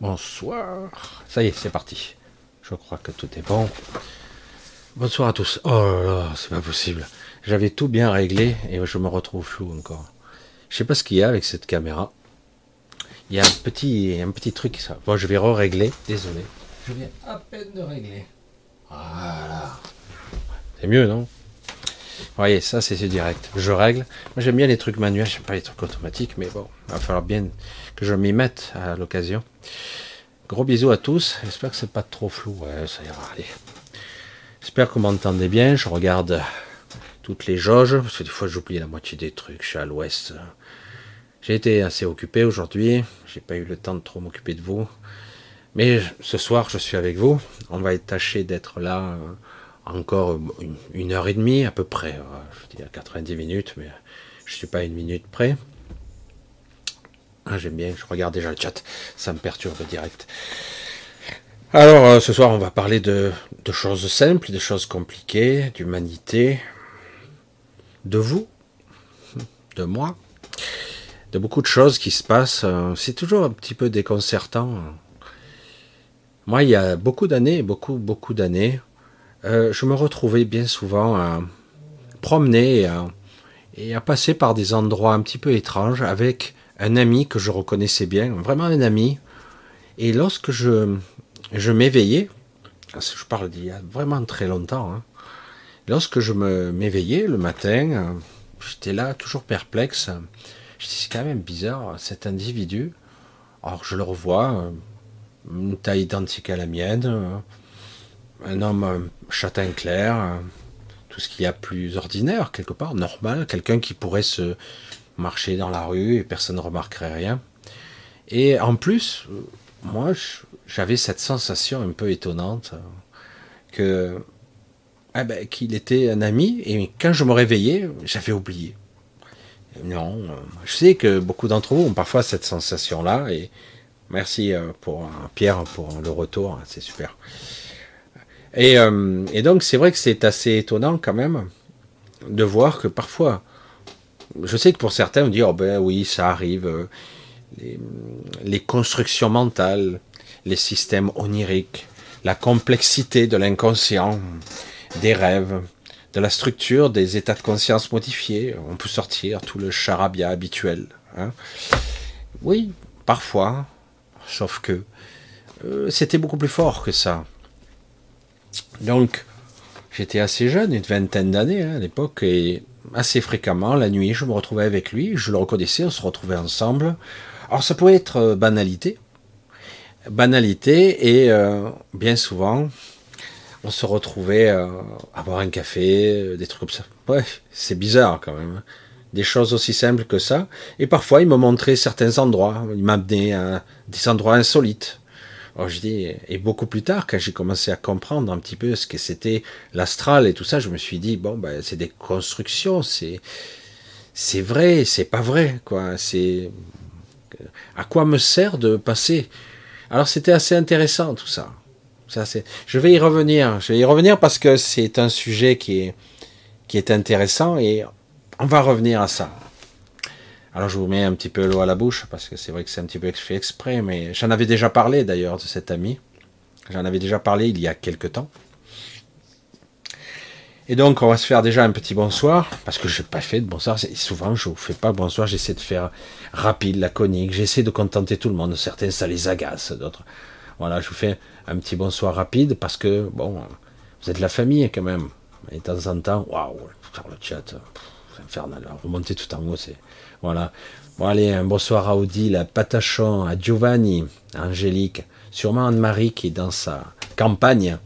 Bonsoir. Ça y est, c'est parti. Je crois que tout est bon. Bonsoir à tous. Oh là là, c'est pas possible. J'avais tout bien réglé et je me retrouve flou encore. Je sais pas ce qu'il y a avec cette caméra. Il y a un petit, un petit truc. Ça. Bon, je vais re-régler. Désolé. Je viens à peine de régler. Voilà. C'est mieux, non? Voyez, ça c'est direct. Je règle. Moi j'aime bien les trucs manuels, j'aime pas les trucs automatiques, mais bon, il va falloir bien que je m'y mette à l'occasion. Gros bisous à tous. J'espère que c'est pas trop flou. Ouais, ça ira. Allez. J'espère que vous m'entendez bien. Je regarde toutes les jauges, parce que des fois j'oublie la moitié des trucs. Je suis à l'ouest. J'ai été assez occupé aujourd'hui. J'ai pas eu le temps de trop m'occuper de vous. Mais ce soir, je suis avec vous. On va tâcher d'être là euh, encore une, heure et demie à peu près. Euh, je dis à 90 minutes, mais je suis pas une minute près. Ah, j'aime bien, je regarde déjà le chat, ça me perturbe direct. Alors, euh, ce soir, on va parler de, de choses simples, des choses compliquées, d'humanité, de vous, de moi, de beaucoup de choses qui se passent. C'est toujours un petit peu déconcertant moi, il y a beaucoup d'années, beaucoup, beaucoup d'années, euh, je me retrouvais bien souvent à promener et à, passer par des endroits un petit peu étranges avec un ami que je reconnaissais bien, vraiment un ami. Et lorsque je, je m'éveillais, je parle d'il y a vraiment très longtemps, hein, lorsque je m'éveillais le matin, j'étais là toujours perplexe. Je dis c'est quand même bizarre cet individu. Alors je le revois, une taille identique à la mienne, un homme châtain clair, tout ce qu'il y a plus ordinaire quelque part, normal, quelqu'un qui pourrait se marcher dans la rue et personne ne remarquerait rien. Et en plus, moi, j'avais cette sensation un peu étonnante que eh ben, qu'il était un ami et quand je me réveillais, j'avais oublié. Non, je sais que beaucoup d'entre vous ont parfois cette sensation-là et Merci euh, pour euh, Pierre pour le retour, hein, c'est super. Euh, et, donc c'est vrai que c'est assez étonnant quand même de voir que parfois, je sais que pour certains on dit oh ben oui ça arrive, les, constructions mentales, les systèmes oniriques, la complexité de l'inconscient, des rêves, de la structure des états de conscience modifiés, on peut sortir tout le charabia habituel. Hein. Oui, parfois, Sauf que euh, c'était beaucoup plus fort que ça. Donc, j'étais assez jeune, une vingtaine d'années hein, à l'époque, et assez fréquemment, la nuit, je me retrouvais avec lui, je le reconnaissais, on se retrouvait ensemble. Alors, ça pouvait être euh, banalité. Banalité, et euh, bien souvent, on se retrouvait à boire un café, des trucs comme ça. Ouais, c'est bizarre quand même. Hein des choses aussi simples que ça. Et parfois, il me montrait certains endroits. Il m'a amené à des endroits insolites. Alors je dis, et beaucoup plus tard, quand j'ai commencé à comprendre un petit peu ce que c'était l'astral et tout ça, je me suis dit, bon, ben, c'est des constructions, c'est, c'est vrai, c'est pas vrai, quoi. C'est, à quoi me sert de passer? Alors c'était assez intéressant tout ça. Ça, c'est, je vais y revenir. Je vais y revenir parce que c'est un sujet qui est intéressant et on va revenir à ça. Alors je vous mets un petit peu l'eau à la bouche, parce que c'est vrai que c'est un petit peu fait exprès, mais j'en avais déjà parlé d'ailleurs de cet ami. J'en avais déjà parlé il y a quelque temps. Et donc on va se faire déjà un petit bonsoir, parce que je n'ai pas fait de bonsoir. Souvent je ne vous fais pas bonsoir, j'essaie de faire rapide, laconique, j'essaie de contenter tout le monde. Certains ça les agace, d'autres. Voilà, je vous fais un petit bonsoir rapide, parce que, bon, vous êtes la famille quand même. Et de temps en temps, waouh, faire le chat infernal. remonter tout en haut, c'est. Voilà. Bon, allez, un bonsoir à Odile, à Patachon, à Giovanni, à Angélique, sûrement Anne-Marie qui est dans sa campagne.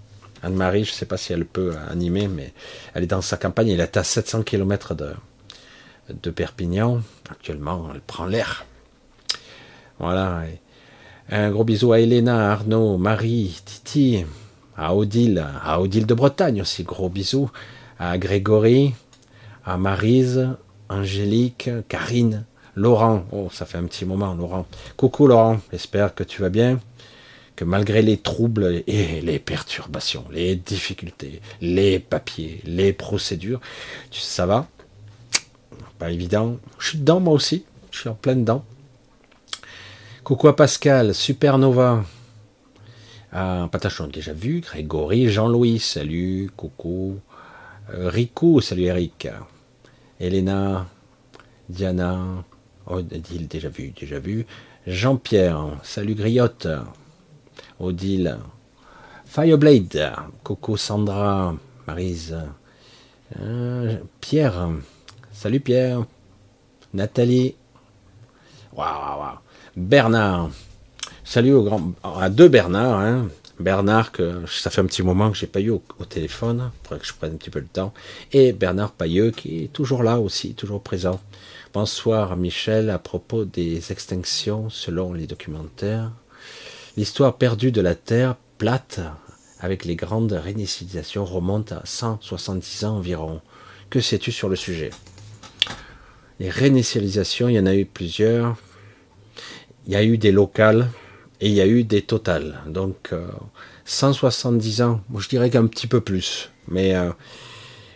Anne-Marie, je ne sais pas si elle peut animer, mais elle est dans sa campagne. Elle est à 700 km de, de Perpignan. Actuellement, elle prend l'air. Voilà. Un gros bisou à Elena, Arnaud, Marie, Titi, à Odile, à Odile de Bretagne aussi. Gros bisous. À Grégory, à Marise, Angélique, Karine, Laurent. Oh, ça fait un petit moment, Laurent. Coucou Laurent, j'espère que tu vas bien. Que malgré les troubles et les perturbations, les difficultés, les papiers, les procédures, ça va? Pas évident. Je suis dedans moi aussi. Je suis en plein dedans. Coucou à Pascal, Supernova. Ah, Patachon, déjà vu. Grégory, Jean-Louis, salut, coucou. Euh, Rico, salut Eric. Elena, Diana, Odile, déjà vu, déjà vu. Jean-Pierre, salut Griotte. Odile. Fireblade, coucou Sandra, Marise. Euh, Pierre, salut Pierre. Nathalie. Waouh, Bernard. Salut au grand, à deux Bernard, hein. Bernard que ça fait un petit moment que j'ai pas eu au, téléphone, il faudrait que je prenne un petit peu le temps, et Bernard Pailleux qui est toujours là aussi, toujours présent. Bonsoir Michel, à propos des extinctions selon les documentaires. L'histoire perdue de la Terre plate avec les grandes réinitialisations remonte à 170 ans environ. Que sais-tu sur le sujet? Les réinitialisations, il y en a eu plusieurs. Il y a eu des locales et il y a eu des totales. Donc 170 euh, ans, je dirais qu'un petit peu plus. Mais euh,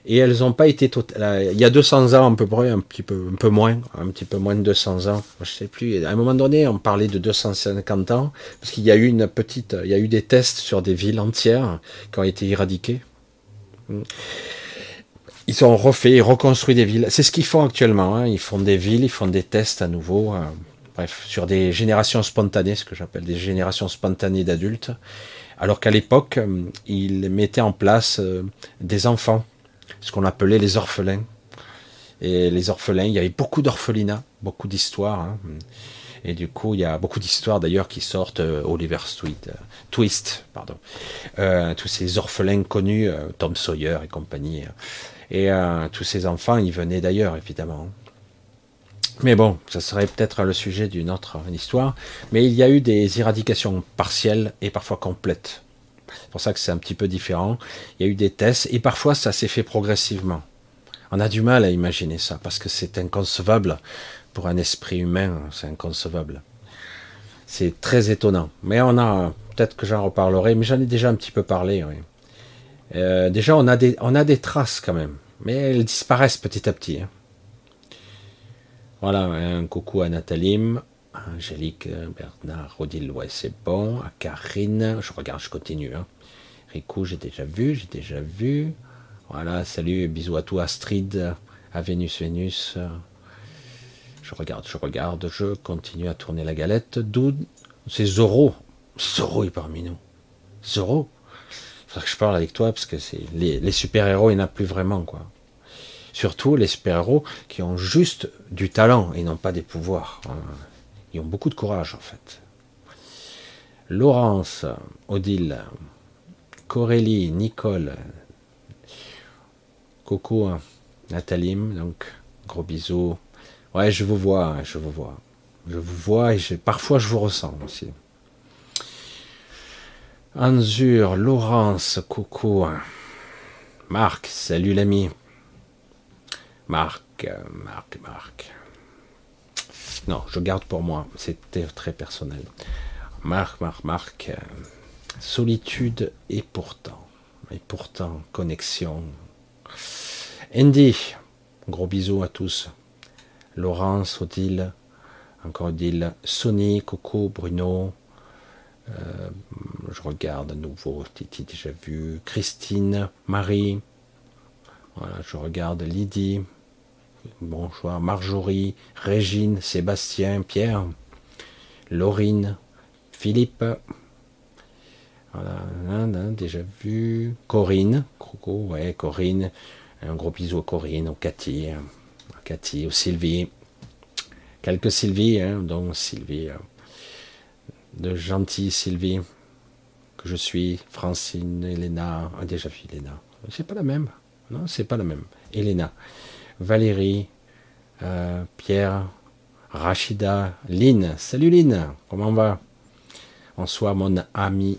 et elles n'ont pas été totales. Il y a 200 ans à peu près, un petit peu, un peu moins, un petit peu moins de 200 ans. Je sais plus. À un moment donné, on parlait de 250 ans parce qu'il y a eu une petite, il y a eu des tests sur des villes entières qui ont été éradiquées. Ils ont refait, reconstruit des villes. C'est ce qu'ils font actuellement. Hein. Ils font des villes, ils font des tests à nouveau. Bref, sur des générations spontanées, ce que j'appelle des générations spontanées d'adultes. Alors qu'à l'époque, euh, ils mettaient en place euh, des enfants ce qu'on appelait les orphelins. Et les orphelins, il y avait beaucoup d'orphelinats, beaucoup d'histoires. Hein. Et du coup, il y a beaucoup d'histoires d'ailleurs qui sortent euh, Oliver Twist, pardon. Tous ces orphelins connus, Tom Sawyer et compagnie. Et tous ces enfants, ils venaient d'ailleurs, évidemment. Mais bon, ça serait peut-être le sujet d'une autre histoire. Mais il y a eu des éradications partielles et parfois complètes. C'est pour ça que c'est un petit peu différent. Il y a eu des tests et parfois ça s'est fait progressivement. On a du mal à imaginer ça parce que c'est inconcevable pour un esprit humain, c'est inconcevable. C'est très étonnant. Mais on a, peut-être que j'en reparlerai, mais j'en ai déjà un petit peu parlé. Euh, déjà, on a, des, traces quand même, mais elles disparaissent petit à petit. Hein. Voilà, un coucou à Nathalie. Angélique, Bernard, Odile, ouais, c'est bon. À Karine, je regarde, je continue. Hein. Rico, j'ai déjà vu, j'ai déjà vu. Voilà, salut, bisous à toi, Astrid, à Vénus, Vénus. Je regarde, je regarde, je continue à tourner la galette. D'où? C'est Zoro. Zoro est parmi nous. Zoro. Faudrait que je parle avec toi parce que c'est les, super-héros, il n'y en a plus vraiment, quoi. Surtout les super-héros qui ont juste du talent et non pas des pouvoirs. Hein. Ils ont beaucoup de courage en fait. Laurence, Odile, Corélie, Nicole, Coco, Nathalie, donc gros bisous. Ouais, je vous vois, je vous vois. Je vous vois et parfois je vous ressens aussi. Anzur, Laurence, coucou. Marc, salut l'ami. Marc, Marc, Marc. Non, je garde pour moi. C'était très personnel. Marc, Marc, Marc. Euh, solitude et pourtant. Et pourtant, connexion. Andy, gros bisous à tous. Laurence, Odile, encore Odile, Sony, Coco, Bruno. Euh, je regarde à nouveau, Titi déjà vu. Christine, Marie. Voilà, je regarde Lydie, bonjour, Marjorie, Régine, Sébastien, Pierre, Laurine, Philippe, voilà, déjà vu, Corinne, Coco, ouais, Corinne, un gros bisou à Corinne, au Cathy, à Cathy, au Sylvie, quelques Sylvie, hein, dont Sylvie, euh, de gentille Sylvie, que je suis, Francine, Elena, ah, déjà vu Elena, c'est pas la même, non, c'est pas la même, Elena. Valérie, euh, Pierre, Rachida, Lynn. Salut Lynn, comment va? Bonsoir mon ami.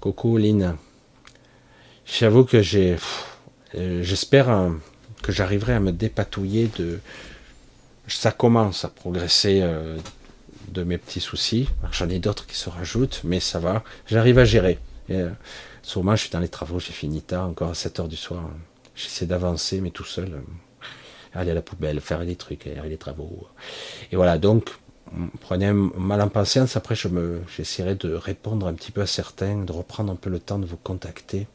Coucou Lynn. J'avoue que j'ai. Euh, j'espère euh, que j'arriverai à me dépatouiller de. Ça commence à progresser de mes petits soucis. J'en ai d'autres qui se rajoutent, mais ça va. J'arrive à gérer. Et, je suis dans les travaux, j'ai fini tard, encore à 7 heures du soir. J'essaie d'avancer, mais tout seul. Euh, aller à la poubelle, faire des trucs, faire des travaux. Et voilà, donc, prenez mal en patience. Après, je j'essaierai de répondre un petit peu à certains, de reprendre un peu le temps de vous contacter.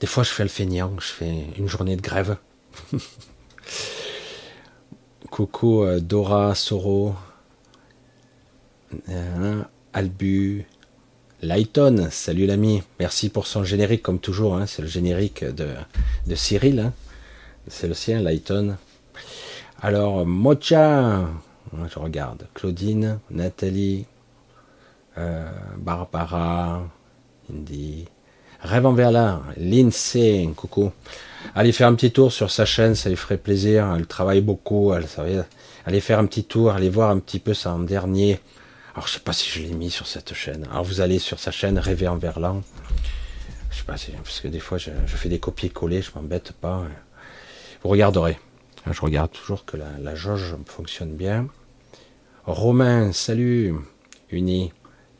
Des fois, je fais le feignant, je fais une journée de grève. Coucou euh, Dora, Soro, euh, Albu, Lighton, salut l'ami, merci pour son générique comme toujours, hein. c'est le générique de, Cyril, hein. c'est le sien, Lighton. Alors, Mocha, je regarde, Claudine, Nathalie, euh, Barbara, Indy, Rêve en Verlin, Lindsay, coucou. Allez faire un petit tour sur sa chaîne, ça lui ferait plaisir. Elle travaille beaucoup, elle. Allez faire un petit tour, allez voir un petit peu son dernier. Alors je sais pas si je l'ai mis sur cette chaîne. Alors vous allez sur sa chaîne Rêver en Verlan. Je sais pas si, parce que des fois je, fais des copier-coller, je m'embête pas. Vous regarderez. Je regarde toujours que la, jauge fonctionne bien. Romain, salut. Uni,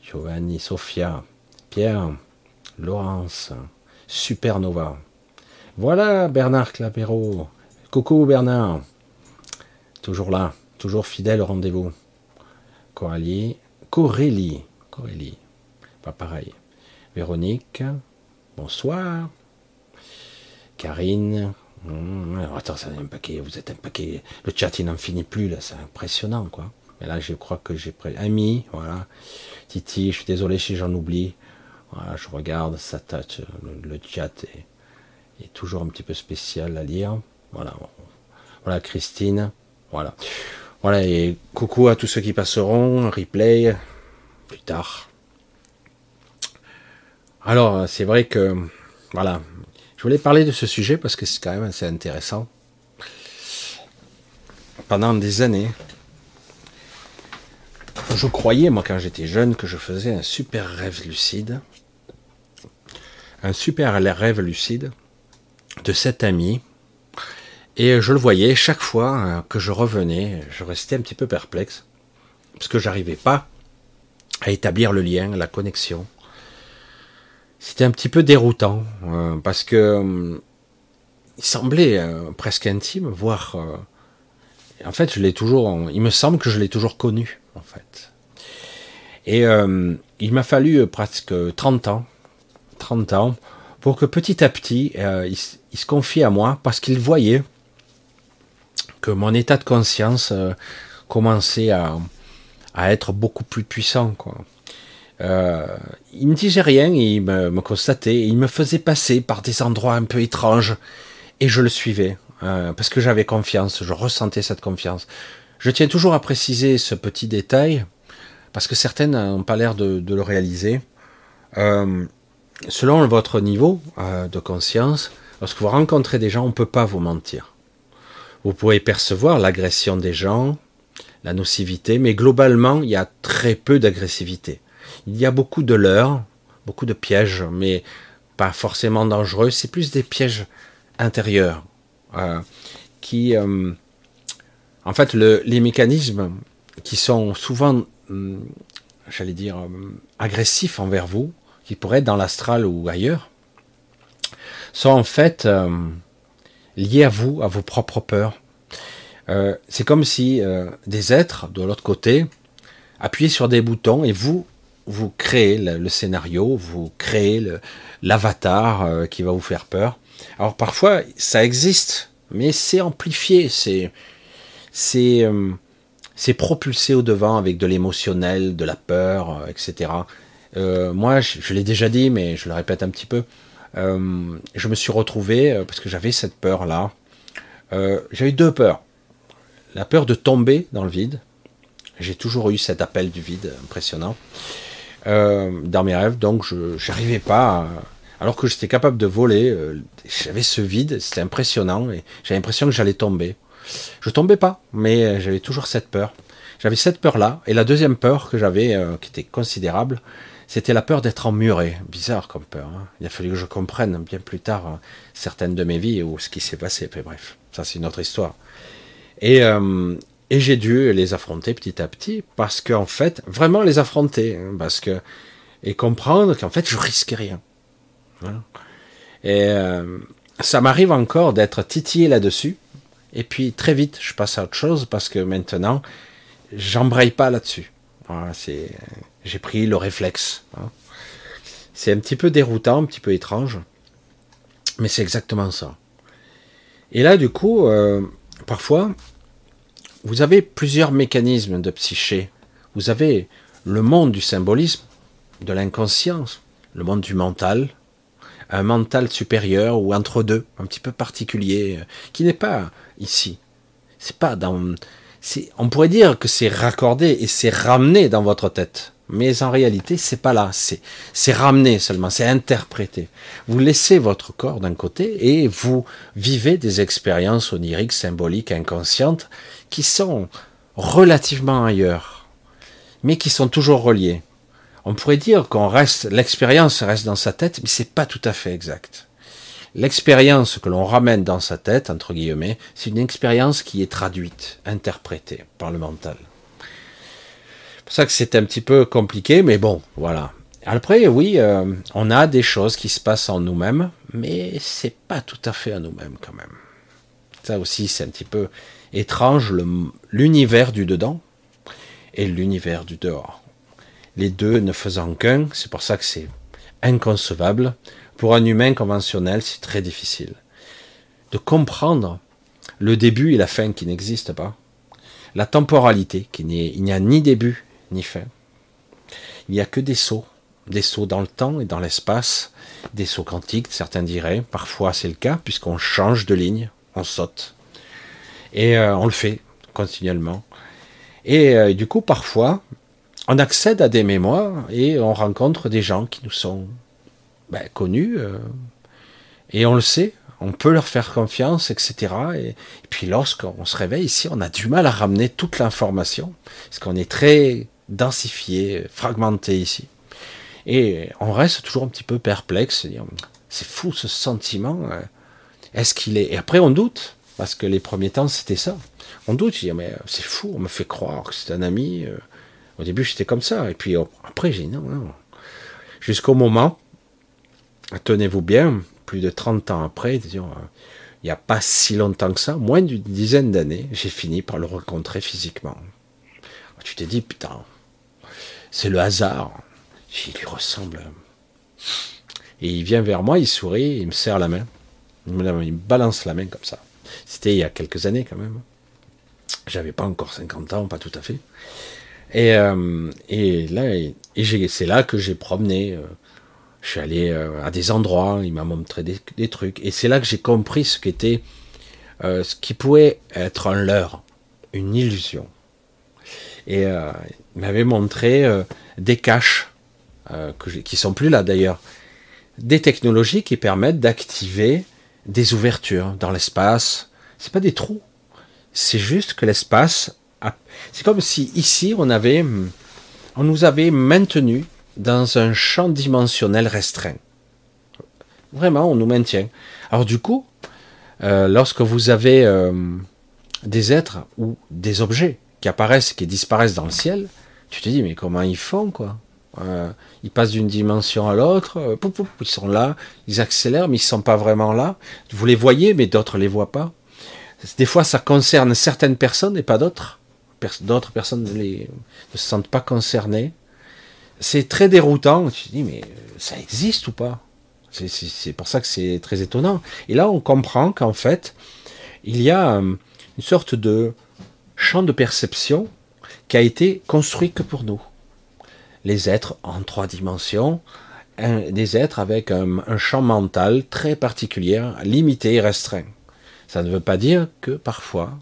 Giovanni, Sofia, Pierre, Laurence, Supernova. Voilà Bernard Clapero. Coucou Bernard. Toujours là, toujours fidèle au rendez-vous. Coralie, Corélie, Corélie, pas pareil. Véronique, bonsoir. Karine, hum, attends, c'est un paquet, vous êtes un paquet. Le chat il n'en finit plus là, c'est impressionnant quoi. Mais là je crois que j'ai pris. Ami, voilà. Titi, je suis désolé si j'en oublie. Voilà, je regarde, ça tâche, le, chat est, toujours un petit peu spécial à lire. Voilà, voilà Christine, voilà. Voilà, et coucou à tous ceux qui passeront, replay, plus tard. Alors, c'est vrai que, voilà, je voulais parler de ce sujet parce que c'est quand même assez intéressant. Pendant des années, je croyais, moi, quand j'étais jeune, que je faisais un super rêve lucide un super rêve lucide de cet ami. Et je le voyais chaque fois euh, que je revenais, je restais un petit peu perplexe, parce que j'arrivais pas à établir le lien, la connexion. C'était un petit peu déroutant, euh, parce que euh, il semblait presque intime, voire en fait, je l'ai toujours. Il me semble que je l'ai toujours connu, en fait. Et il m'a fallu presque 30 ans 30 ans, pour que petit à petit, euh, il, se confie à moi parce qu'il voyait que mon état de conscience euh, commençait à, être beaucoup plus puissant. Quoi. Euh, il me disait rien, il me, constatait, il me faisait passer par des endroits un peu étranges et je le suivais parce que j'avais confiance, je ressentais cette confiance. Je tiens toujours à préciser ce petit détail parce que certaines n'ont pas l'air de, le réaliser selon votre niveau euh, de conscience, lorsque vous rencontrez des gens, on ne peut pas vous mentir. Vous pouvez percevoir l'agression des gens, la nocivité, mais globalement, il y a très peu d'agressivité. Il y a beaucoup de leurres, beaucoup de pièges, mais pas forcément dangereux, c'est plus des pièges intérieurs euh, qui, euh, en fait, les mécanismes qui sont souvent, hum, j'allais dire, agressifs envers vous, qui pourraient être dans l'astral ou ailleurs, sont en fait euh, liés à vous, à vos propres peurs. Euh, c'est comme si euh, des êtres de l'autre côté appuyaient sur des boutons et vous, vous créez le, scénario, vous créez l'avatar qui va vous faire peur. Alors parfois, ça existe, mais c'est amplifié, c'est c'est propulsé au devant avec de l'émotionnel, de la peur, etc. Euh, moi, je, l'ai déjà dit, mais je le répète un petit peu. Euh, je me suis retrouvé, euh, parce que j'avais cette peur-là, j'avais deux peurs. La peur de tomber dans le vide. J'ai toujours eu cet appel du vide impressionnant dans mes rêves, donc je n'arrivais pas, alors que j'étais capable de voler, j'avais ce vide, c'était impressionnant, et j'avais l'impression que j'allais tomber. Je tombais pas, mais j'avais toujours cette peur. J'avais cette peur-là, et la deuxième peur que j'avais, qui était considérable, c'était la peur d'être emmuré. Bizarre comme peur. Hein. Il a fallu que je comprenne bien plus tard euh, certaines de mes vies ou ce qui s'est passé. bref, ça c'est une autre histoire. Et, euh, et j'ai dû les affronter petit à petit parce qu'en fait, vraiment les affronter. Hein, parce que, et comprendre qu'en fait, je risquais rien. Et euh, ça m'arrive encore d'être titillé là-dessus. Et puis très vite, je passe à autre chose parce que maintenant, j'embraye pas là-dessus. c'est, j'ai pris le réflexe. Hein. C'est un petit peu déroutant, un petit peu étrange, mais c'est exactement ça. Et là, du coup, euh, parfois, vous avez plusieurs mécanismes de psyché. Vous avez le monde du symbolisme, de l'inconscience, le monde du mental, un mental supérieur ou entre deux, un petit peu particulier, euh, qui n'est pas ici. C'est pas dans. On pourrait dire que c'est raccordé et c'est ramené dans votre tête. Mais en réalité, c'est pas là. C'est, ramené seulement. C'est interprété. Vous laissez votre corps d'un côté et vous vivez des expériences oniriques, symboliques, inconscientes qui sont relativement ailleurs, mais qui sont toujours reliées. On pourrait dire qu'on reste, l'expérience reste dans sa tête, mais c'est pas tout à fait exact. L'expérience que l'on ramène dans sa tête, entre guillemets, c'est une expérience qui est traduite, interprétée par le mental. Pour ça que c'est un petit peu compliqué, mais bon, voilà. Après, oui, euh, on a des choses qui se passent en nous-mêmes, mais c'est pas tout à fait à nous-mêmes quand même. Ça aussi, c'est un petit peu étrange, l'univers du dedans et l'univers du dehors les deux ne faisant qu'un, c'est pour ça que c'est inconcevable. Pour un humain conventionnel, c'est très difficile de comprendre le début et la fin qui n'existent pas, la temporalité, qui il n'y a ni début ni fin. Il n'y a que des sauts, des sauts dans le temps et dans l'espace, des sauts quantiques, certains diraient. Parfois c'est le cas, puisqu'on change de ligne, on saute. Et euh, on le fait continuellement. Et euh, du coup, parfois, on accède à des mémoires et on rencontre des gens qui nous sont ben, connus euh, et on le sait, on peut leur faire confiance, etc. Et, puis lorsqu'on se réveille ici, on a du mal à ramener toute l'information parce qu'on est très densifié, fragmenté ici. Et on reste toujours un petit peu perplexe, c'est fou ce sentiment. Euh, est-ce qu'il est Et après on doute parce que les premiers temps c'était ça. On doute, je dis mais c'est fou, on me fait croire que c'est un ami. Euh, au début, j'étais comme ça. Et puis après, j'ai dit non, non. Jusqu'au moment, tenez-vous bien, plus de 30 ans après, disons, euh, il n'y a pas si longtemps que ça, moins d'une dizaine d'années, j'ai fini par le rencontrer physiquement. Tu t'es dit, putain, c'est le hasard. Il lui ressemble. Et il vient vers moi, il sourit, il me serre la main. Il me balance la main comme ça. C'était il y a quelques années quand même. J'avais pas encore 50 ans, pas tout à fait. Et, euh, et là, et c'est là que j'ai promené. Euh, je suis allé euh, à des endroits, il m'a montré des, trucs. Et c'est là que j'ai compris ce qu'était, ce qui pouvait être un leurre, une illusion. Et euh, il m'avait montré des caches, que qui sont plus là d'ailleurs, des technologies qui permettent d'activer des ouvertures dans l'espace. C'est pas des trous, c'est juste que l'espace c'est comme si ici on avait, on nous avait maintenu dans un champ dimensionnel restreint. Vraiment, on nous maintient. Alors du coup, euh, lorsque vous avez euh, des êtres ou des objets qui apparaissent, qui disparaissent dans le ciel, tu te dis mais comment ils font quoi? Euh, Ils passent d'une dimension à l'autre, ils sont là, ils accélèrent, mais ils sont pas vraiment là. Vous les voyez, mais d'autres les voient pas. Des fois, ça concerne certaines personnes et pas d'autres d'autres personnes ne, ne, se sentent pas concernées. C'est très déroutant. Tu te dis, mais ça existe ou pas? C'est pour ça que c'est très étonnant. Et là, on comprend qu'en fait, il y a euh, une sorte de champ de perception qui a été construit que pour nous. Les êtres en trois dimensions, des êtres avec un, champ mental très particulier, limité et restreint. Ça ne veut pas dire que parfois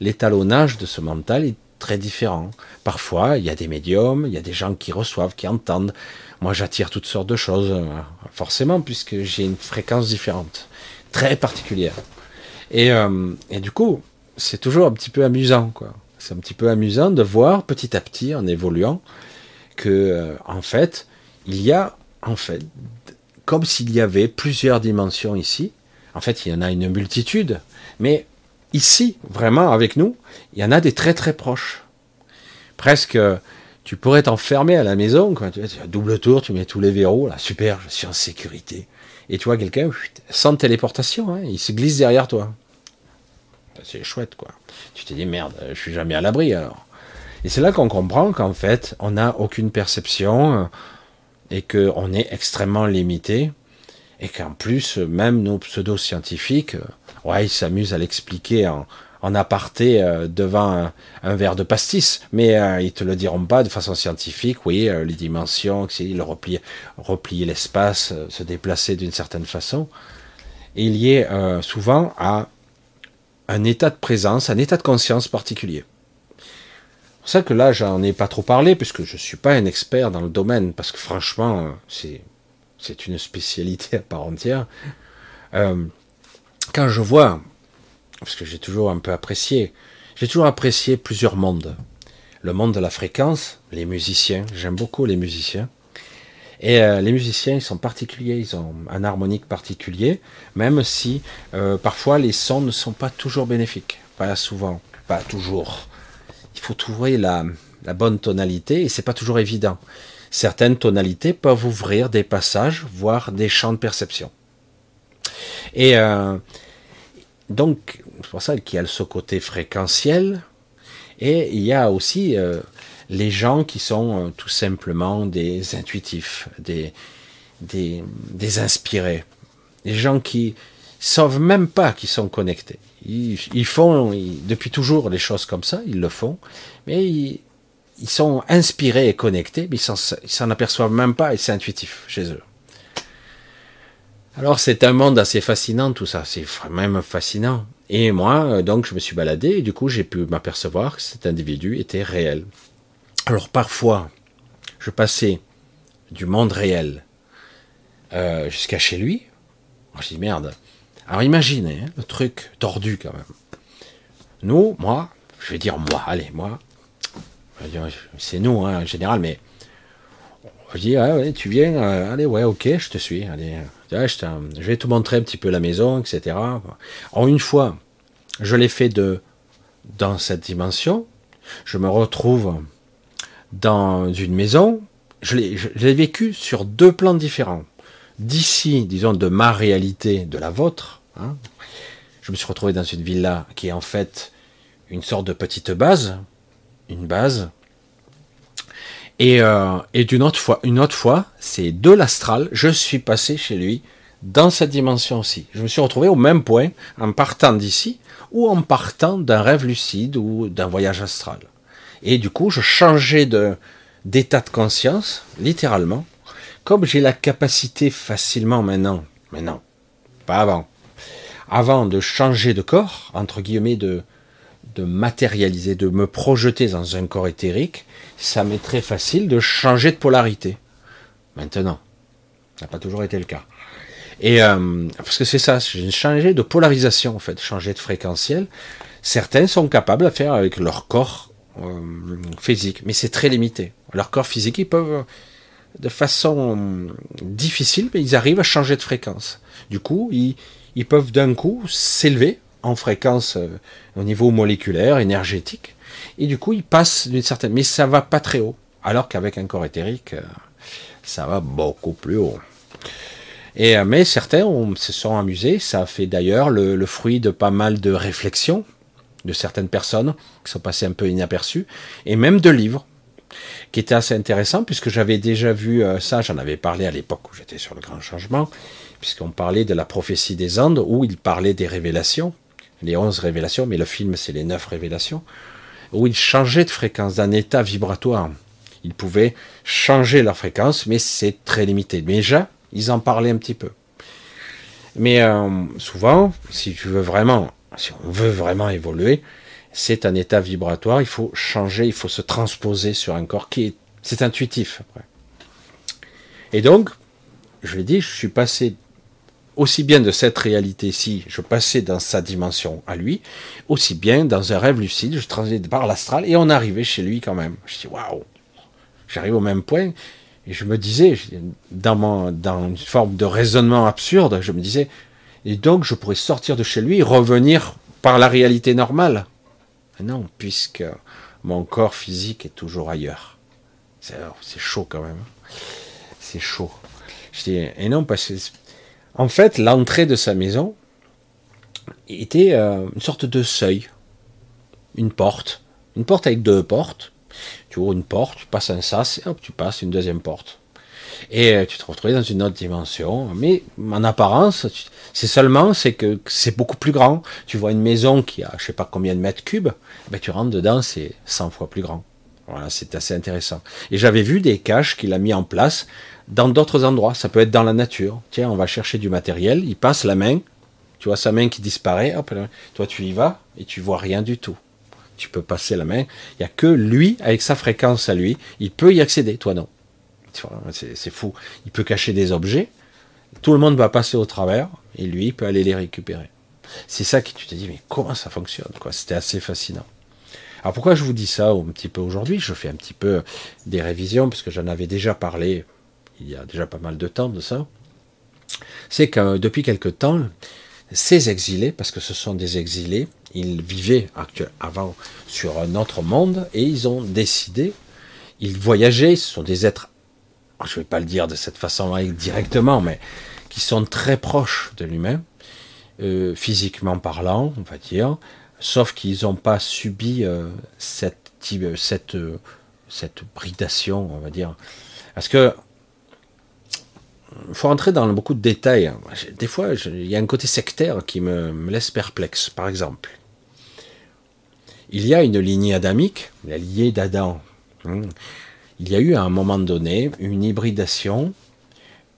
l'étalonnage de ce mental est très différents. Parfois, il y a des médiums, il y a des gens qui reçoivent, qui entendent. Moi, j'attire toutes sortes de choses, euh, forcément, puisque j'ai une fréquence différente, très particulière. Et, euh, et du coup, c'est toujours un petit peu amusant, quoi. C'est un petit peu amusant de voir petit à petit, en évoluant, que euh, en fait, il y a, en fait, comme s'il y avait plusieurs dimensions ici. En fait, il y en a une multitude, mais ici, vraiment avec nous, il y en a des très très proches. Presque, tu pourrais t'enfermer à la maison, quoi. Tu as double tour, tu mets tous les verrous, là, super, je suis en sécurité. Et tu vois quelqu'un, sans téléportation, hein, il se glisse derrière toi. C'est chouette, quoi. Tu te dis, merde, je suis jamais à l'abri, alors. Et c'est là qu'on comprend qu'en fait, on n'a aucune perception euh, et qu'on est extrêmement limité. Et qu'en plus, même nos pseudo-scientifiques, euh, ouais, ils s'amusent à l'expliquer en, en aparté euh, devant un, verre de pastis, mais euh, ils te le diront pas de façon scientifique. Oui, euh, les dimensions, le replier, replier l'espace, se déplacer d'une certaine façon. Et il y est souvent à un état de présence, un état de conscience particulier. C'est pour ça que là, j'en ai pas trop parlé, puisque je suis pas un expert dans le domaine, parce que franchement, c'est c'est une spécialité à part entière. quand je vois parce que j'ai toujours un peu apprécié, j'ai toujours apprécié plusieurs mondes. Le monde de la fréquence, les musiciens, j'aime beaucoup les musiciens. Et euh, les musiciens, ils sont particuliers, ils ont un harmonique particulier, même si euh, parfois les sons ne sont pas toujours bénéfiques, pas souvent, pas toujours. Il faut trouver la, bonne tonalité et c'est pas toujours évident. Certaines tonalités peuvent ouvrir des passages, voire des champs de perception. Et euh, donc, c'est pour ça qu'il y a ce côté fréquentiel. Et il y a aussi les gens qui sont euh, tout simplement des intuitifs, des, des, inspirés. Des gens qui savent même pas qu'ils sont connectés. Ils, font depuis toujours les choses comme ça, ils le font, mais ils, ils sont inspirés et connectés, mais ils s'en aperçoivent même pas et c'est intuitif chez eux. Alors c'est un monde assez fascinant tout ça, c'est même fascinant. Et moi, euh, donc je me suis baladé et du coup j'ai pu m'apercevoir que cet individu était réel. Alors parfois, je passais du monde réel euh, jusqu'à chez lui. Je dis merde. Alors imaginez hein, le truc tordu quand même. Nous, moi, je vais dire moi, allez moi, c'est nous hein, en général, mais je dis, ah tu viens, euh, allez, ouais, ok, je te suis, allez, je, je, vais te montrer un petit peu la maison, etc. En une fois, je l'ai fait de, dans cette dimension, je me retrouve dans une maison, je l'ai vécu sur deux plans différents. D'ici, disons, de ma réalité, de la vôtre, hein, je me suis retrouvé dans une villa qui est en fait une sorte de petite base, une base et, euh, et d'une autre fois, une autre fois, c'est de l'astral, je suis passé chez lui dans cette dimension aussi. Je me suis retrouvé au même point en partant d'ici ou en partant d'un rêve lucide ou d'un voyage astral. Et du coup, je changeais de d'état de conscience, littéralement, comme j'ai la capacité facilement maintenant, maintenant, pas avant, avant de changer de corps, entre guillemets, de, de matérialiser, de me projeter dans un corps éthérique, ça m'est très facile de changer de polarité. Maintenant, ça n'a pas toujours été le cas. Et euh, parce que c'est ça, j'ai changé de polarisation en fait, changer de fréquentiel. Certains sont capables à faire avec leur corps physique, mais c'est très limité. Leur corps physique, ils peuvent de façon difficile, mais ils arrivent à changer de fréquence. Du coup, ils, peuvent d'un coup s'élever en fréquence euh, au niveau moléculaire, énergétique, et du coup, ils passent d'une certaine, mais ça va pas très haut, alors qu'avec un corps éthérique, euh, ça va beaucoup plus haut. Et, euh, mais certains se sont amusés, ça a fait d'ailleurs le, fruit de pas mal de réflexions de certaines personnes qui sont passées un peu inaperçues, et même de livres qui étaient assez intéressants, puisque j'avais déjà vu ça, j'en avais parlé à l'époque où j'étais sur le grand changement, puisqu'on parlait de la prophétie des Andes, où il parlait des révélations, les onze révélations, mais le film c'est les neuf révélations, où ils changeaient de fréquence, d'un état vibratoire. Ils pouvaient changer leur fréquence, mais c'est très limité. Déjà, ils en parlaient un petit peu. Mais euh, souvent, si tu veux vraiment, si on veut vraiment évoluer, c'est un état vibratoire. Il faut changer, il faut se transposer sur un corps qui est, c'est intuitif. Et donc, je l'ai dit, je suis passé aussi bien de cette réalité-ci, je passais dans sa dimension à lui, aussi bien dans un rêve lucide, je transitais par l'astral et on arrivait chez lui quand même. Je dis waouh, j'arrive au même point et je me disais, dans, mon, dans une forme de raisonnement absurde, je me disais, et donc je pourrais sortir de chez lui et revenir par la réalité normale. Non, puisque mon corps physique est toujours ailleurs. C'est chaud quand même. C'est chaud. Je dis, et non, parce que en fait, l'entrée de sa maison était euh, une sorte de seuil, une porte, une porte avec deux portes, Tu ouvres une porte, tu passes un sas, et hop, tu passes une deuxième porte. Et euh, tu te retrouves dans une autre dimension. Mais en apparence, c'est seulement, c'est que c'est beaucoup plus grand. Tu vois une maison qui a, je sais pas combien de mètres cubes, ben tu rentres dedans, c'est 100 fois plus grand. Voilà, c'est assez intéressant. Et j'avais vu des caches qu'il a mis en place dans d'autres endroits. Ça peut être dans la nature. Tiens, on va chercher du matériel. Il passe la main. Tu vois sa main qui disparaît. Toi, tu y vas et tu vois rien du tout. Tu peux passer la main. Il n'y a que lui, avec sa fréquence à lui, il peut y accéder. Toi, non. C'est fou. Il peut cacher des objets. Tout le monde va passer au travers et lui, il peut aller les récupérer. C'est ça que tu te dis, mais comment ça fonctionne C'était assez fascinant. Alors pourquoi je vous dis ça un petit peu aujourd'hui? Je fais un petit peu des révisions, parce que j'en avais déjà parlé il y a déjà pas mal de temps de ça. C'est que depuis quelque temps, ces exilés, parce que ce sont des exilés, ils vivaient avant sur un autre monde et ils ont décidé, ils voyageaient, ce sont des êtres, je ne vais pas le dire de cette façon directement, mais qui sont très proches de l'humain, euh, physiquement parlant, on va dire, sauf qu'ils n'ont pas subi euh, cette, cette, euh, cette bridation, on va dire. Parce que il faut rentrer dans beaucoup de détails. Des fois, il y a un côté sectaire qui me, me, laisse perplexe. Par exemple, il y a une lignée adamique, la lignée d'Adam. Il y a eu à un moment donné une hybridation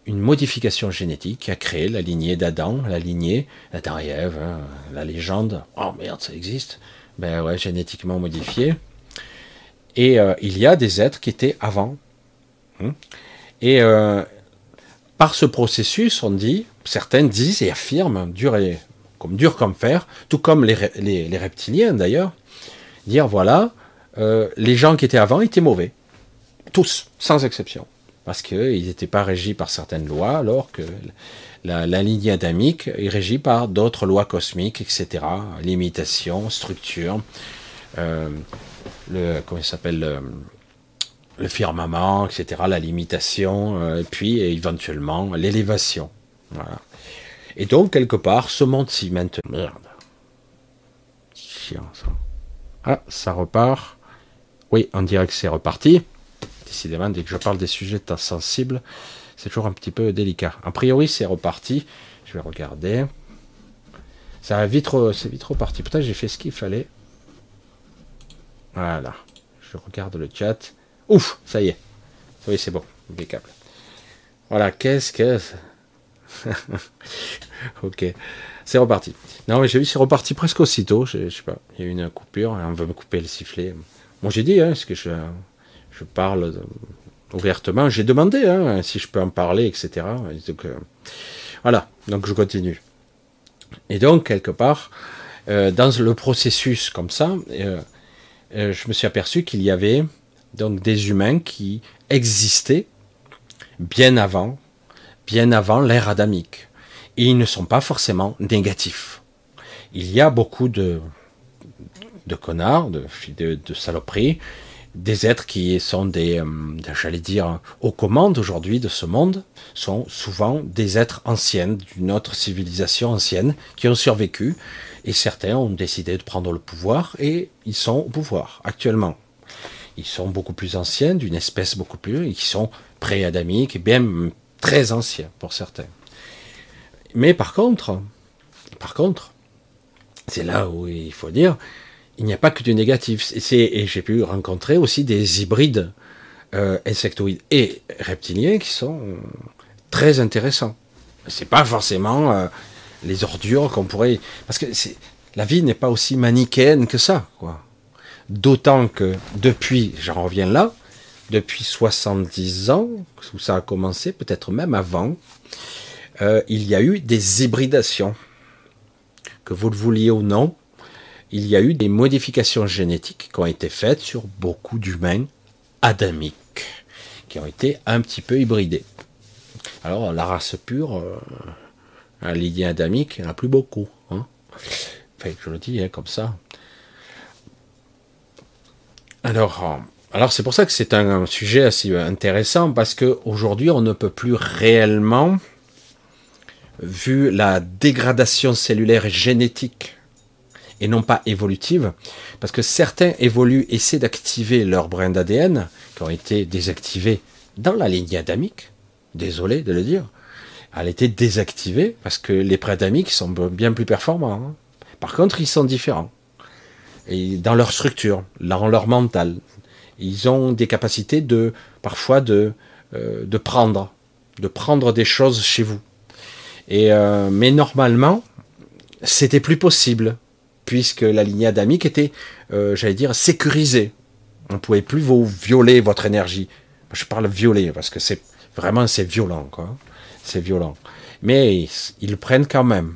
une modification génétique qui a créé la lignée d'Adam, la lignée d'Adam et Ève, hein, la légende. Oh merde, ça existe. Ben ouais, génétiquement modifié. Et euh, il y a des êtres qui étaient avant. Hein. Et euh, par ce processus, on dit, certains disent et affirment, dur comme dur comme fer, tout comme les, les, reptiliens d'ailleurs, dire voilà, euh, les gens qui étaient avant étaient mauvais. Tous, sans exception parce qu'ils n'étaient pas régis par certaines lois, alors que la, ligne adamique est régie par d'autres lois cosmiques, etc. Limitation, structure, euh, le, comment il s'appelle, le, firmament, etc. La limitation, euh, et puis éventuellement l'élévation. Voilà. Et donc, quelque part, ce monde-ci maintenant. Merde. Chiant, ça. Ah, ça repart. Oui, on dirait que c'est reparti. Décidément, dès que je parle des sujets sensibles, c'est toujours un petit peu délicat. A priori, c'est reparti. Je vais regarder. Vite, c'est vite reparti. Peut-être j'ai fait ce qu'il fallait. Voilà. Je regarde le chat. Ouf, ça y est. Oui, c'est bon. Impeccable. Voilà, qu'est-ce que. ok. C'est reparti. Non, mais j'ai vu, c'est reparti presque aussitôt. Je, je sais pas. Il y a eu une coupure. On veut me couper le sifflet. Bon, j'ai dit, hein, ce que je je parle ouvertement. J'ai demandé hein, si je peux en parler, etc. donc, euh, voilà, donc je continue. Et donc, quelque part, euh, dans le processus comme ça, euh, je me suis aperçu qu'il y avait donc des humains qui existaient bien avant, bien avant l'ère adamique. Et ils ne sont pas forcément négatifs. Il y a beaucoup de, de connards, de saloperies, des êtres qui sont des, euh, j'allais dire, aux commandes aujourd'hui de ce monde, sont souvent des êtres anciens, d'une autre civilisation ancienne, qui ont survécu, et certains ont décidé de prendre le pouvoir, et ils sont au pouvoir actuellement. Ils sont beaucoup plus anciens, d'une espèce beaucoup plus, et qui sont pré-adamiques, et bien très anciens pour certains. Mais par contre, par contre, c'est là où il faut dire, il n'y a pas que du négatif. Et, j'ai pu rencontrer aussi des hybrides euh, insectoïdes et reptiliens qui sont très intéressants. C'est pas forcément euh, les ordures qu'on pourrait. Parce que la vie n'est pas aussi manichéenne que ça. D'autant que depuis, j'en reviens là, depuis 70 ans, où ça a commencé, peut-être même avant, euh, il y a eu des hybridations. Que vous le vouliez ou non, il y a eu des modifications génétiques qui ont été faites sur beaucoup d'humains adamiques, qui ont été un petit peu hybridés. Alors, la race pure, euh, la lignée adamique, il n'y en a plus beaucoup. Hein. Enfin, je le dis hein, comme ça. Alors, euh, alors c'est pour ça que c'est un, sujet assez intéressant, parce qu'aujourd'hui, on ne peut plus réellement, vu la dégradation cellulaire et génétique et non pas évolutive, parce que certains évoluent, essaient d'activer leur brin d'ADN, qui ont été désactivés dans la ligne adamique, désolé de le dire, elle a été désactivée, parce que les brins adamiques sont bien plus performants. Hein. Par contre, ils sont différents. Dans leur structure, dans leur mental, ils ont des capacités de, parfois, de, euh, de prendre, de prendre des choses chez vous. Et, euh, mais normalement, c'était plus possible puisque la lignée adamique était, euh, j'allais dire, sécurisée. On ne pouvait plus vous violer votre énergie. Je parle violer parce que c'est vraiment c'est violent, quoi. C'est violent. Mais ils prennent quand même.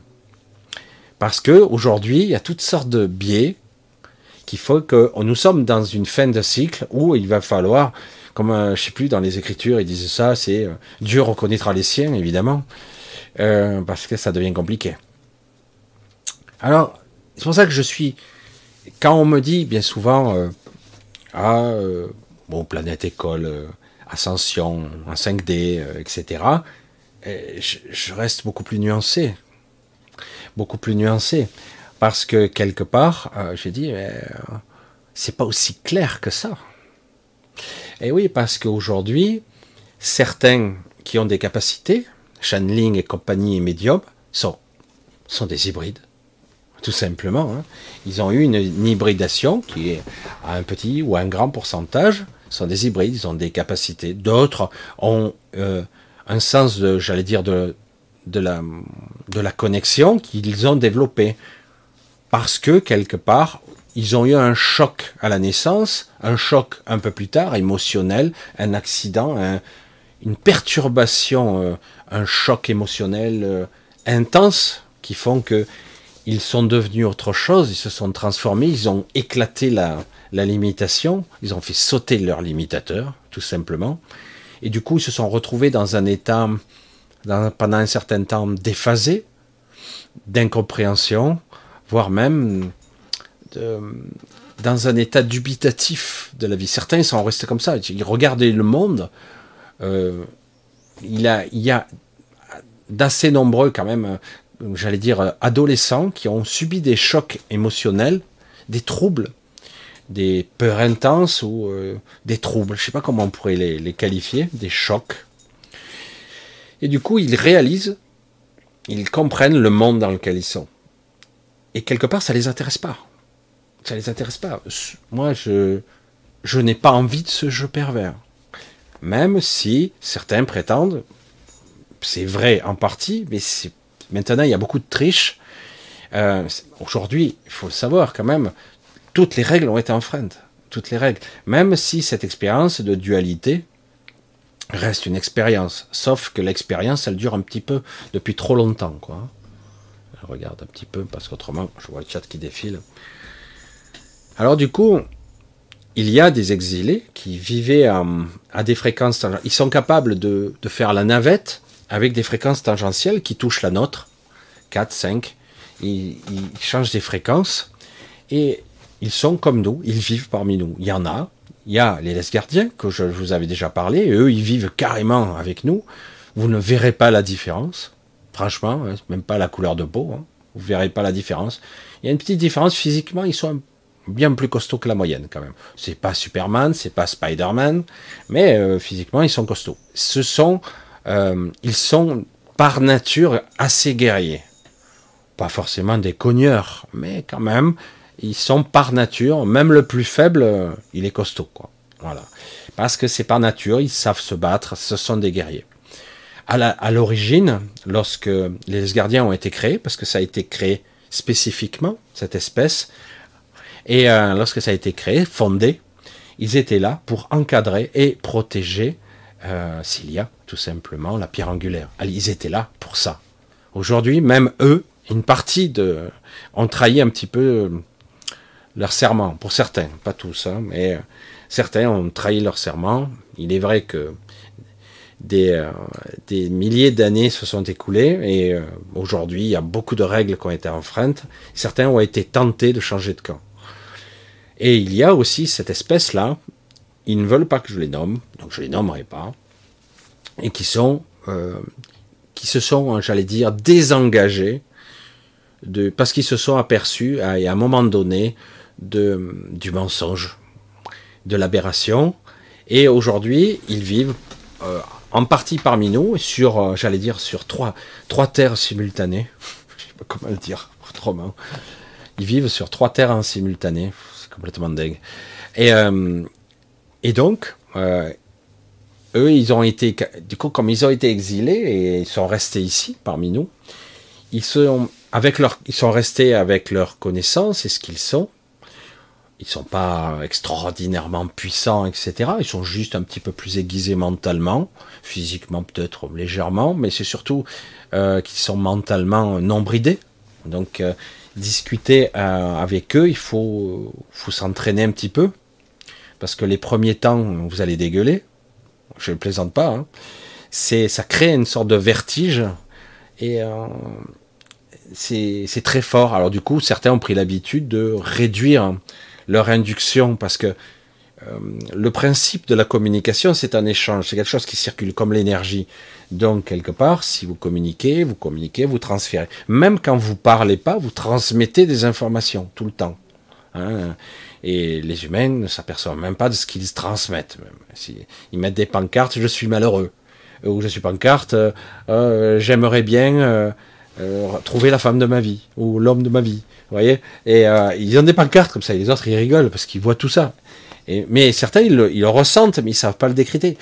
Parce que aujourd'hui, il y a toutes sortes de biais qui font que nous sommes dans une fin de cycle où il va falloir, comme euh, je sais plus dans les Écritures, ils disent ça, c'est euh, Dieu reconnaîtra les siens, évidemment, parce que ça devient compliqué. Alors, c'est pour ça que je suis. Quand on me dit bien souvent, euh, ah, euh, bon, planète école, euh, ascension, en 5D, etc., je, reste beaucoup plus nuancé. Beaucoup plus nuancé. Parce que quelque part, j'ai dit, c'est pas aussi clair que ça. Et oui, parce qu'aujourd'hui, certains qui ont des capacités, channeling et compagnie et médium, sont, sont des hybrides tout simplement. Hein. Ils ont eu une, hybridation qui est à un petit ou un grand pourcentage, sont des hybrides, ils ont des capacités. D'autres ont euh, un sens, j'allais dire, de, de, la, de la connexion qu'ils ont développé. Parce que, quelque part, ils ont eu un choc à la naissance, un choc un peu plus tard, émotionnel, un accident, une perturbation, euh, un choc émotionnel euh, intense qui font que ils sont devenus autre chose, ils se sont transformés, ils ont éclaté la, limitation, ils ont fait sauter leur limitateur, tout simplement. Et du coup, ils se sont retrouvés dans un état, pendant un certain temps, déphasé, d'incompréhension, voire même dans un état dubitatif de la vie. Certains sont restés comme ça, ils regardaient le monde. Euh, il, y a d'assez nombreux quand même j'allais dire, euh, adolescents qui ont subi des chocs émotionnels, des troubles, des peurs intenses ou euh, des troubles, je ne sais pas comment on pourrait les, qualifier, des chocs. Et du coup, ils réalisent, ils comprennent le monde dans lequel ils sont. Et quelque part, ça ne les intéresse pas. Ça les intéresse pas. Moi, je, je n'ai pas envie de ce jeu pervers. Même si certains prétendent, c'est vrai en partie, mais c'est Maintenant, il y a beaucoup de triches. Euh, aujourd'hui, il faut le savoir quand même, toutes les règles ont été enfreintes. Toutes les règles. Même si cette expérience de dualité reste une expérience. Sauf que l'expérience, elle dure un petit peu depuis trop longtemps. Quoi. Je regarde un petit peu parce qu'autrement, je vois le chat qui défile. Alors du coup, il y a des exilés qui vivaient à, des fréquences. Ils sont capables de faire la navette avec des fréquences tangentielles qui touchent la nôtre, 4, 5. Ils, changent des fréquences et ils sont comme nous, ils vivent parmi nous. Il y en a, il y a les laisse gardiens que je vous avais déjà parlé, eux ils vivent carrément avec nous. Vous ne verrez pas la différence, franchement, hein, même pas la couleur de peau, hein. vous verrez pas la différence. Il y a une petite différence physiquement, ils sont bien plus costauds que la moyenne quand même. C'est pas Superman, c'est pas Spider-Man, mais euh, physiquement ils sont costauds. Ce sont euh, ils sont par nature assez guerriers. Pas forcément des cogneurs, mais quand même, ils sont par nature, même le plus faible, euh, il est costaud. Quoi. Voilà. Parce que c'est par nature, ils savent se battre, ce sont des guerriers. À l'origine, lorsque les gardiens ont été créés, parce que ça a été créé spécifiquement, cette espèce, et euh, lorsque ça a été créé, fondé, ils étaient là pour encadrer et protéger euh, Cilia, tout simplement, la pierre angulaire. Ils étaient là pour ça. Aujourd'hui, même eux, une partie de, ont trahi un petit peu euh, leur serment, pour certains, pas tous, hein, mais euh, certains ont trahi leur serment. Il est vrai que des milliers d'années se sont écoulées et aujourd'hui, il y a beaucoup de règles qui ont été enfreintes. Certains ont été tentés de changer de camp. Et il y a aussi cette espèce-là ils ne veulent pas que je les nomme, donc je les nommerai pas, et qui sont, euh, qui se sont, j'allais dire, désengagés de, parce qu'ils se sont aperçus à, un moment donné de, du mensonge, de l'aberration. Et aujourd'hui, ils vivent euh, en partie parmi nous, sur, euh, j'allais dire, sur trois, trois terres simultanées. Je sais pas comment le dire autrement. Ils vivent sur trois terres en simultané. C'est complètement dingue. Et, et donc, euh, eux, ils ont été, du coup, comme ils ont été exilés et ils sont restés ici parmi nous, ils sont avec leur, ils sont restés avec leurs connaissances et ce qu'ils sont. Ils sont pas extraordinairement puissants, etc. Ils sont juste un petit peu plus aiguisés mentalement, physiquement peut-être légèrement, mais c'est surtout euh, qu'ils sont mentalement non bridés. Donc euh, discuter avec eux, il faut s'entraîner un petit peu, parce que les premiers temps, vous allez dégueuler. Je ne plaisante pas. Hein. C'est, ça crée une sorte de vertige et euh, c'est, très fort. Alors du coup, certains ont pris l'habitude de réduire leur induction parce que euh, le principe de la communication, c'est un échange, c'est quelque chose qui circule comme l'énergie. Donc, quelque part, si vous communiquez, vous communiquez, vous transférez. Même quand vous parlez pas, vous transmettez des informations tout le temps. Hein. Et les humains ne s'aperçoivent même pas de ce qu'ils transmettent. ils mettent des pancartes, je suis malheureux. Ou je suis pancarte, euh, euh, j'aimerais bien euh, euh, trouver la femme de ma vie, ou l'homme de ma vie. Vous voyez Et euh, ils ont des pancartes comme ça, et les autres, ils rigolent parce qu'ils voient tout ça. Mais certains, ils le, ressentent, mais ils savent pas le décrypter.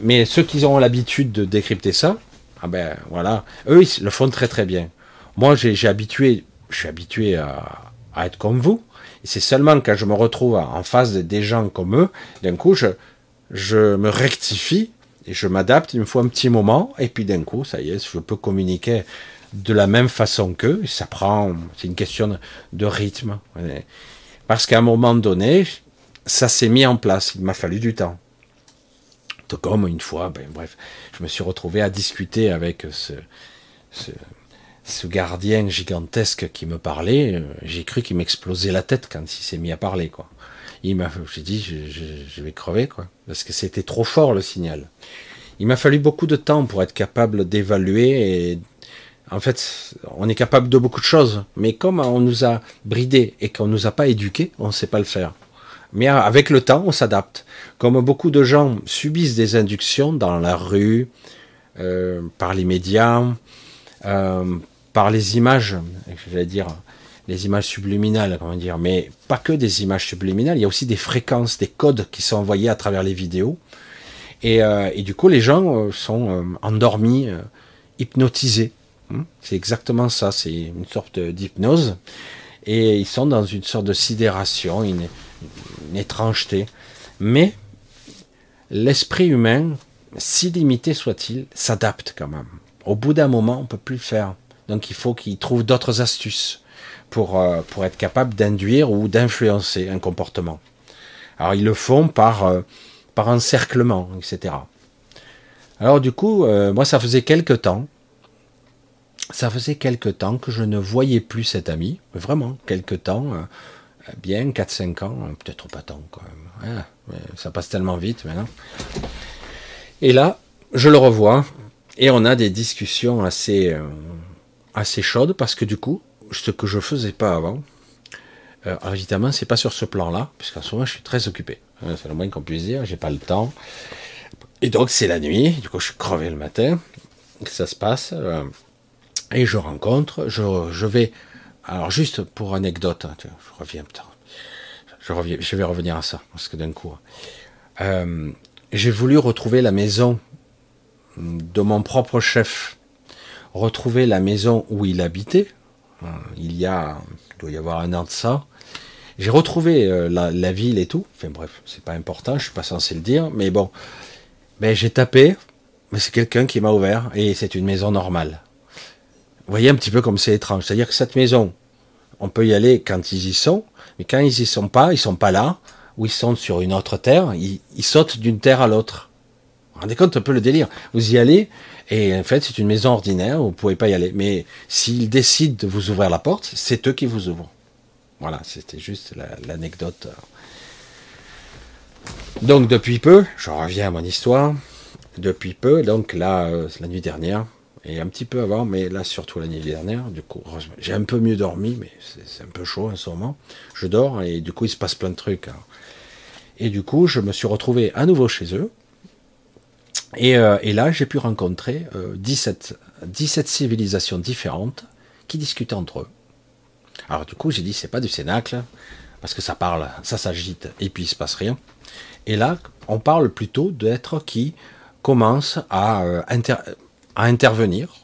Mais ceux qui ont l'habitude de décrypter ça, ah ben voilà, eux, ils le font très très bien. Moi, j'ai habitué, je suis habitué à être comme vous. C'est seulement quand je me retrouve en face de des gens comme eux, d'un coup, je, me rectifie et je m'adapte. Il me faut un petit moment, et puis d'un coup, ça y est, je peux communiquer de la même façon qu'eux. Ça prend, c'est une question de rythme. Parce qu'à un moment donné, ça s'est mis en place. Il m'a fallu du temps. Tout comme une fois, ben, bref, je me suis retrouvé à discuter avec ce, ce gardien gigantesque qui me parlait. J'ai cru qu'il m'explosait la tête quand il s'est mis à parler, j'ai dit, je, je, je, vais crever, parce que c'était trop fort le signal. Il m'a fallu beaucoup de temps pour être capable d'évaluer en fait, on est capable de beaucoup de choses, mais comme on nous a bridés et qu'on nous a pas éduqués, on ne sait pas le faire. Mais avec le temps, on s'adapte. Comme beaucoup de gens subissent des inductions dans la rue, euh, par les médias, euh, par les images, j'allais dire, les images subliminales, comment dire, mais pas que des images subliminales, il y a aussi des fréquences, des codes qui sont envoyés à travers les vidéos. Et, euh, du coup, les gens sont endormis, hypnotisés. C'est exactement ça, c'est une sorte d'hypnose. Et ils sont dans une sorte de sidération, une, une étrangeté. Mais l'esprit humain, si limité soit-il, s'adapte quand même. Au bout d'un moment, on peut plus le faire. Donc il faut qu'il trouve d'autres astuces pour, euh, pour être capable d'induire ou d'influencer un comportement. Alors ils le font par, euh, par encerclement, etc. Alors du coup, euh, moi ça faisait quelque temps, ça faisait quelque temps que je ne voyais plus cet ami, vraiment quelque temps, bien 4-5 ans, peut-être pas tant quand même. Ah, ça passe tellement vite maintenant. Et là, je le revois et on a des discussions assez, assez chaudes parce que du coup, ce que je faisais pas avant, euh, évidemment, c'est pas sur ce plan-là, puisqu'en ce moment, je suis très occupé. Euh, c'est le moins qu'on puisse dire, j'ai pas le temps. Et donc, c'est la nuit, du coup, je suis crevé le matin, ça se passe, euh, et je rencontre, je, je vais alors juste pour anecdote, hein, je reviens, je, reviens, je vais revenir à ça parce que d'un coup, euh, j'ai voulu retrouver la maison de mon propre chef, retrouver la maison où il habitait. Euh, il y a, il doit y avoir un an de ça. J'ai retrouvé euh, la, ville et tout. Enfin bref, c'est pas important, je suis pas censé le dire, mais bon, ben j'ai tapé, mais c'est quelqu'un qui m'a ouvert et c'est une maison normale. Vous voyez un petit peu comme c'est étrange. C'est-à-dire que cette maison, on peut y aller quand ils y sont, mais quand ils y sont pas, ils sont pas là, ou ils sont sur une autre terre, ils, ils sautent d'une terre à l'autre. Vous vous rendez compte un peu le délire Vous y allez, et en fait c'est une maison ordinaire, vous pouvez pas y aller. Mais s'ils décident de vous ouvrir la porte, c'est eux qui vous ouvrent. Voilà, c'était juste l'anecdote. donc depuis peu, je reviens à mon histoire, depuis peu, donc là, euh, la nuit dernière, Et un petit peu avant, mais là surtout l'année dernière, du coup, j'ai un peu mieux dormi, mais c'est un peu chaud en ce moment. Je dors et du coup il se passe plein de trucs. Hein. Et du coup, je me suis retrouvé à nouveau chez eux. Et, euh, là, j'ai pu rencontrer 17, euh, 17 civilisations différentes qui discutaient entre eux. Alors du coup, j'ai dit, c'est pas du cénacle, parce que ça parle, ça s'agite, et puis il se passe rien. Et là, on parle plutôt d'êtres qui commencent à, euh, à intervenir,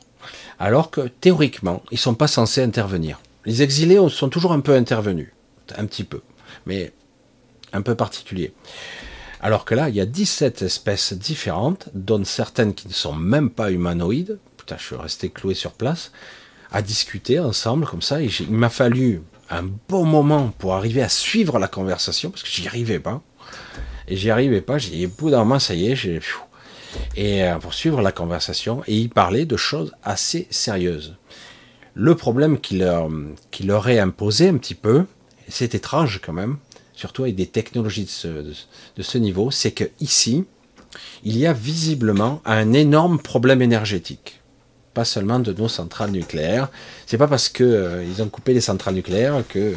alors que théoriquement, ils sont pas censés intervenir. Les exilés sont toujours un peu intervenus, un petit peu, mais un peu particulier. Alors que là, il y a 17 espèces différentes, dont certaines qui ne sont même pas humanoïdes. Putain, je suis resté cloué sur place, à discuter ensemble comme ça. Et il m'a fallu un bon moment pour arriver à suivre la conversation, parce que j'y arrivais pas. Et j'y arrivais pas, j'ai dit, bout d'un moment, ça y est, j'ai... Et euh, pour suivre la conversation, et il parlait de choses assez sérieuses. Le problème qu'il leur, leur est imposé un petit peu, c'est étrange quand même, surtout avec des technologies de ce, niveau, c'est que ici, il y a visiblement un énorme problème énergétique. Pas seulement de nos centrales nucléaires. C'est pas parce que euh, ils ont coupé les centrales nucléaires que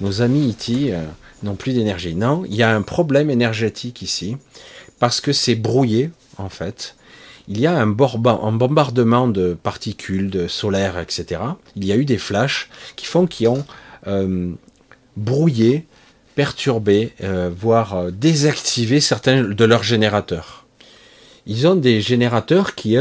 nos amis ici euh, n'ont plus d'énergie. Non, il y a un problème énergétique ici parce que c'est brouillé en fait. Il y a un, bombardement de particules, de solaires, etc. Il y a eu des flashs qui font qu'ils ont euh, brouillé perturber, euh, voire euh, désactiver certains de leurs générateurs. Ils ont des générateurs qui,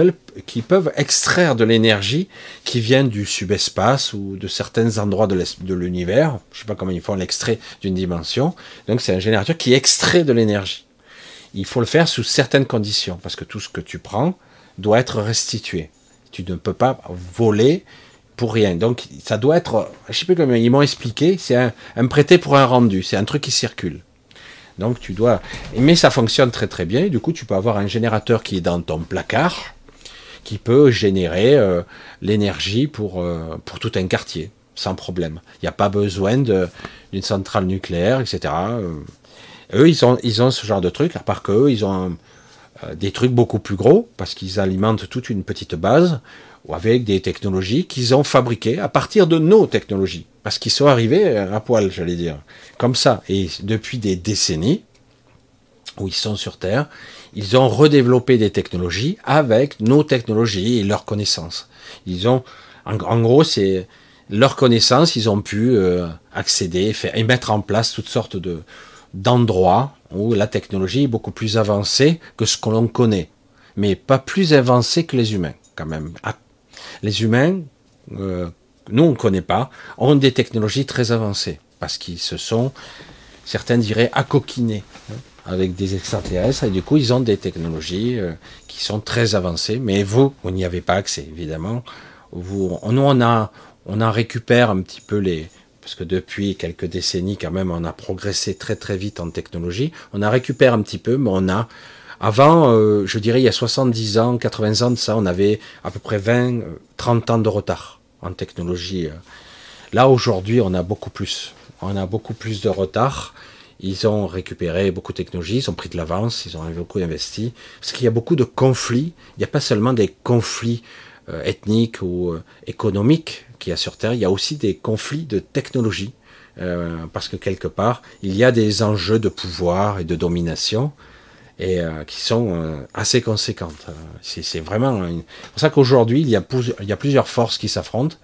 qui peuvent extraire de l'énergie qui vient du subespace ou de certains endroits de l'univers. Je ne sais pas comment ils font l'extrait d'une dimension. Donc c'est un générateur qui extrait de l'énergie. Il faut le faire sous certaines conditions parce que tout ce que tu prends doit être restitué. Tu ne peux pas voler pour rien. Donc ça doit être, je sais plus comment ils m'ont expliqué, c'est un, prêté pour un rendu, c'est un truc qui circule. Donc tu dois, mais ça fonctionne très très bien. Du coup, tu peux avoir un générateur qui est dans ton placard, qui peut générer euh, l'énergie pour euh, pour tout un quartier sans problème. Il n'y a pas besoin d'une centrale nucléaire, etc. Euh, eux, ils ont ils ont ce genre de truc. À part qu'eux, ils ont des trucs beaucoup plus gros parce qu'ils alimentent toute une petite base ou avec des technologies qu'ils ont fabriquées à partir de nos technologies. Parce qu'ils sont arrivés à poil, j'allais dire. Comme ça. Et depuis des décennies, où ils sont sur Terre, ils ont redéveloppé des technologies avec nos technologies et leurs connaissances. Ils ont, en, gros, c'est leurs connaissances, ils ont pu euh, accéder faire, et mettre en place toutes sortes de d'endroits où la technologie est beaucoup plus avancée que ce que l'on connaît, mais pas plus avancée que les humains, quand même, les humains, euh, nous on ne connaît pas, ont des technologies très avancées, parce qu'ils se sont, certains diraient, accoquinés hein, avec des extraterrestres, et du coup ils ont des technologies euh, qui sont très avancées, mais vous, vous n'y avez pas accès, évidemment. Nous on a, on en récupère un petit peu les, parce que depuis quelques décennies quand même, on a progressé très très vite en technologie. On a récupéré un petit peu, mais on a avant, euh, je dirais, il y a 70 ans, 80 ans de ça, on avait à peu près 20, 30 euh, ans de retard en technologie. Euh. Là, aujourd'hui, on a beaucoup plus. On a beaucoup plus de retard. Ils ont récupéré beaucoup de technologies, ils ont pris de l'avance, ils ont beaucoup investi. Parce qu'il y a beaucoup de conflits. Il n'y a pas seulement des conflits ethniques ou économiques qu'il y a sur Terre, il y a aussi des conflits de technologie. parce que quelque part, il y a des enjeux de pouvoir et de domination et euh, qui sont euh, assez conséquentes. C'est vraiment c'est pour ça qu'aujourd'hui il y a il y a plusieurs forces qui s'affrontent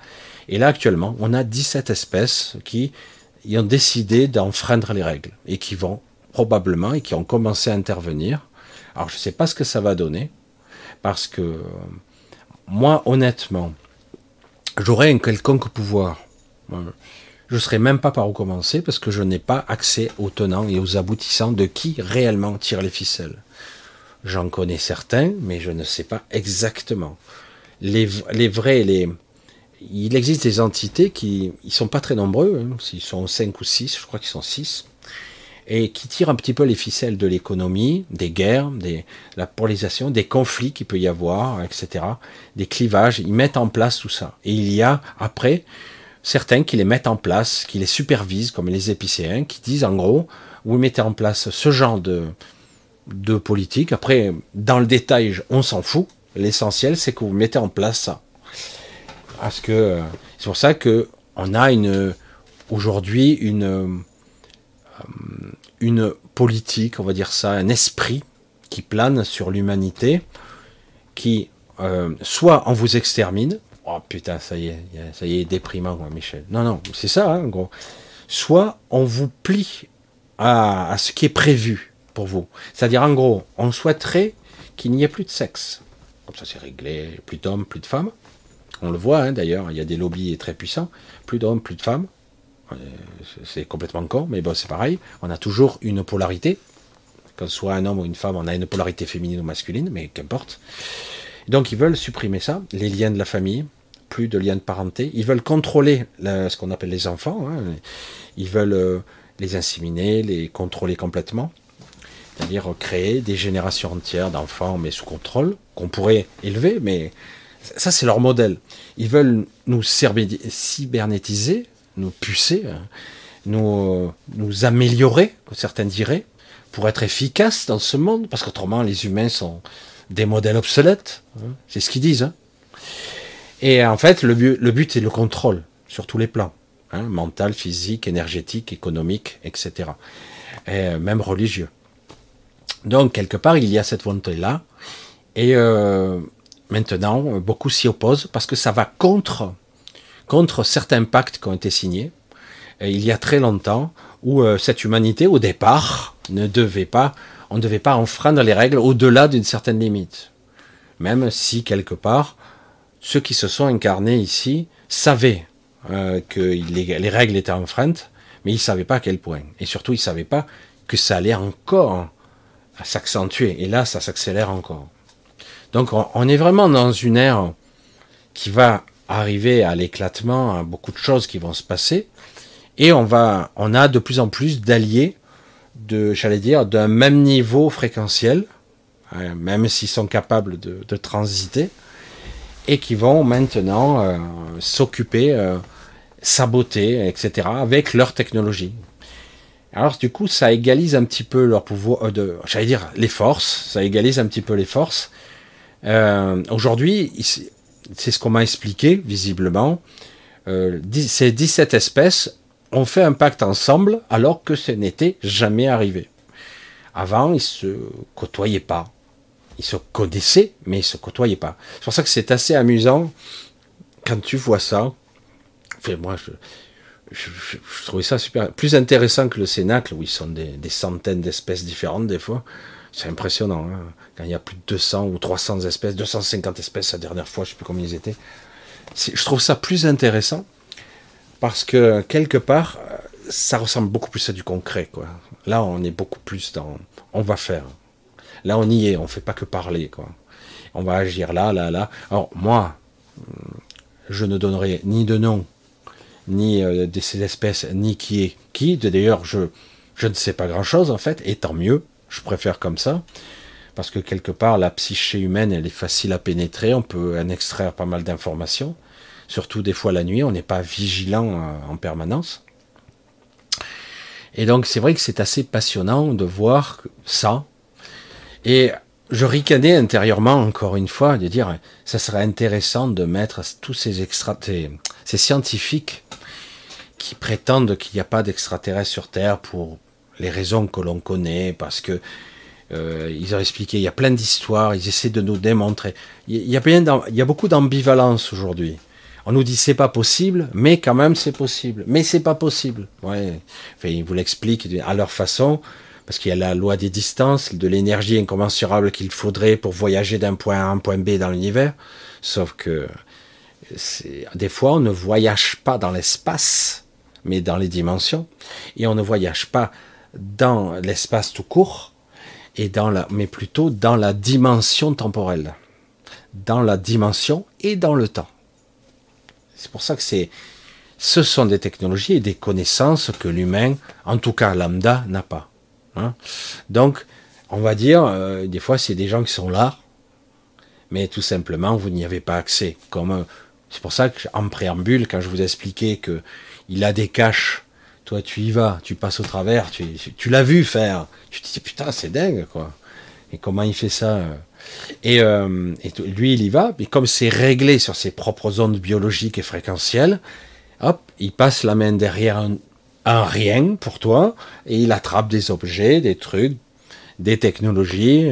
et là actuellement on a 17 espèces qui ont décidé d'enfreindre les règles et qui vont probablement et qui ont commencé à intervenir. Alors je sais pas ce que ça va donner parce que moi honnêtement j'aurais un quelconque pouvoir je ne saurais même pas par où commencer parce que je n'ai pas accès aux tenants et aux aboutissants de qui réellement tire les ficelles. J'en connais certains, mais je ne sais pas exactement. Les, vrais, les, il existe des entités qui, ils sont pas très nombreux, hein, ils sont cinq ou six, je crois qu'ils sont six, et qui tirent un petit peu les ficelles de l'économie, des guerres, des, la polarisation, des conflits qu'il peut y avoir, etc., des clivages. Ils mettent en place tout ça. Et il y a après certains qui les mettent en place, qui les supervisent, comme les épicéens, qui disent en gros, vous mettez en place ce genre de, politique. Après, dans le détail, on s'en fout. L'essentiel, c'est que vous mettez en place ça. Parce que c'est pour ça que on a une aujourd'hui une une politique, on va dire ça, un esprit qui plane sur l'humanité, qui euh, soit on vous extermine, oh putain, ça y est, ça y est, déprimant, Michel. Non, non, c'est ça, hein, en gros. Soit on vous plie à, ce qui est prévu pour vous. C'est-à-dire, en gros, on souhaiterait qu'il n'y ait plus de sexe. Comme ça, c'est réglé, plus d'hommes, plus de femmes. On le voit, hein, d'ailleurs, il y a des lobbies très puissants. Plus d'hommes, plus de femmes. Euh, c'est complètement con, mais bon, c'est pareil. On a toujours une polarité. Ce soit un homme ou une femme, on a une polarité féminine ou masculine, mais qu'importe. Donc ils veulent supprimer ça, les liens de la famille, plus de liens de parenté. Ils veulent contrôler ce qu'on appelle les enfants. Hein. Ils veulent euh, les inséminer, les contrôler complètement. C'est-à-dire créer des générations entières d'enfants, mais sous contrôle, qu'on pourrait élever, mais ça c'est leur modèle. Ils veulent nous cybernétiser, nous pucer, hein, nous, nous améliorer, comme certains diraient, pour être efficaces dans ce monde, parce qu'autrement les humains sont des modèles obsolètes, hein. c'est ce qu'ils disent. Et en fait, le but, le but est le contrôle sur tous les plans, mental, physique, énergétique, économique, etc. Et même religieux. Donc quelque part, il y a cette volonté-là, et euh, maintenant, beaucoup s'y opposent parce que ça va contre contre certains pactes qui ont été signés euh, il y a très longtemps, où euh, cette humanité, au départ, ne devait pas, on ne devait pas enfreindre les règles au-delà d'une certaine limite. Même si, quelque part, ceux qui se sont incarnés ici savaient euh, que les, règles étaient enfreintes, mais ils ne savaient pas à quel point. Et surtout, ils ne savaient pas que ça allait encore s'accentuer. Et là, ça s'accélère encore. Donc, on est vraiment dans une ère qui va arriver à l'éclatement, à beaucoup de choses qui vont se passer, et on va, on a de plus en plus d'alliés de, j'allais dire, d'un même niveau fréquentiel, hein, même s'ils sont capables de, transiter, et qui vont maintenant euh, s'occuper, euh, saboter, etc., avec leur technologie. Alors du coup, ça égalise un petit peu leur pouvoir, euh, j'allais dire, les forces, ça égalise un petit peu les forces. Aujourd'hui, c'est ce qu'on m'a expliqué, visiblement. Ces 17 espèces ont fait un pacte ensemble alors que ce n'était jamais arrivé. Avant, ils se côtoyaient pas. Ils se connaissaient, mais ils se côtoyaient pas. C'est pour ça que c'est assez amusant quand tu vois ça. Enfin, moi, je, je, trouvais ça super. Plus intéressant que le Cénacle, où ils sont des, des centaines d'espèces différentes des fois. C'est impressionnant. Hein. Quand il y a plus de 200 ou 300 espèces, 250 espèces la dernière fois, je ne sais plus combien ils étaient. Je trouve ça plus intéressant parce que quelque part, ça ressemble beaucoup plus à du concret. Quoi. Là, on est beaucoup plus dans on va faire. Là, on y est, on ne fait pas que parler. On va agir là, là, là. Alors, moi, je ne donnerai ni de nom, ni euh, de ces espèces, ni qui est qui. D'ailleurs, je, je ne sais pas grand-chose, en fait, et tant mieux. Je préfère comme ça, parce que quelque part, la psyché humaine, elle est facile à pénétrer, on peut en extraire pas mal d'informations, surtout des fois la nuit, on n'est pas vigilant euh, en permanence. Et donc c'est vrai que c'est assez passionnant de voir ça. Et je ricanais intérieurement encore une fois de dire ça serait intéressant de mettre tous ces ces scientifiques qui prétendent qu'il n'y a pas d'extraterrestres sur Terre pour les raisons que l'on connaît, parce que euh, ils ont expliqué, il y a plein d'histoires, ils essaient de nous démontrer. Il y a, il y a beaucoup d'ambivalence aujourd'hui. On nous dit c'est pas possible, mais quand même c'est possible. Mais c'est pas possible. Ouais. Enfin, ils vous l'expliquent à leur façon, parce qu'il y a la loi des distances, de l'énergie incommensurable qu'il faudrait pour voyager d'un point A à un point B dans l'univers. Sauf que des fois, on ne voyage pas dans l'espace, mais dans les dimensions. Et on ne voyage pas dans l'espace tout court, et dans la, mais plutôt dans la dimension temporelle, dans la dimension et dans le temps. C'est pour ça que c'est, ce sont des technologies et des connaissances que l'humain, en tout cas lambda, n'a pas. Hein. Donc, on va dire, euh, des fois, c'est des gens qui sont là, mais tout simplement, vous n'y avez pas accès. Euh, c'est pour ça qu'en préambule, quand je vous expliquais que il a des caches toi, tu y vas, tu passes au travers, tu, l'as vu faire. Tu te dis, putain, c'est dingue, quoi. Et comment il fait ça euh Et, et, lui, il y va, mais comme c'est réglé sur ses propres ondes biologiques et fréquentielles, hop, il passe la main derrière un, un rien pour toi, et il attrape des objets, des trucs, des technologies.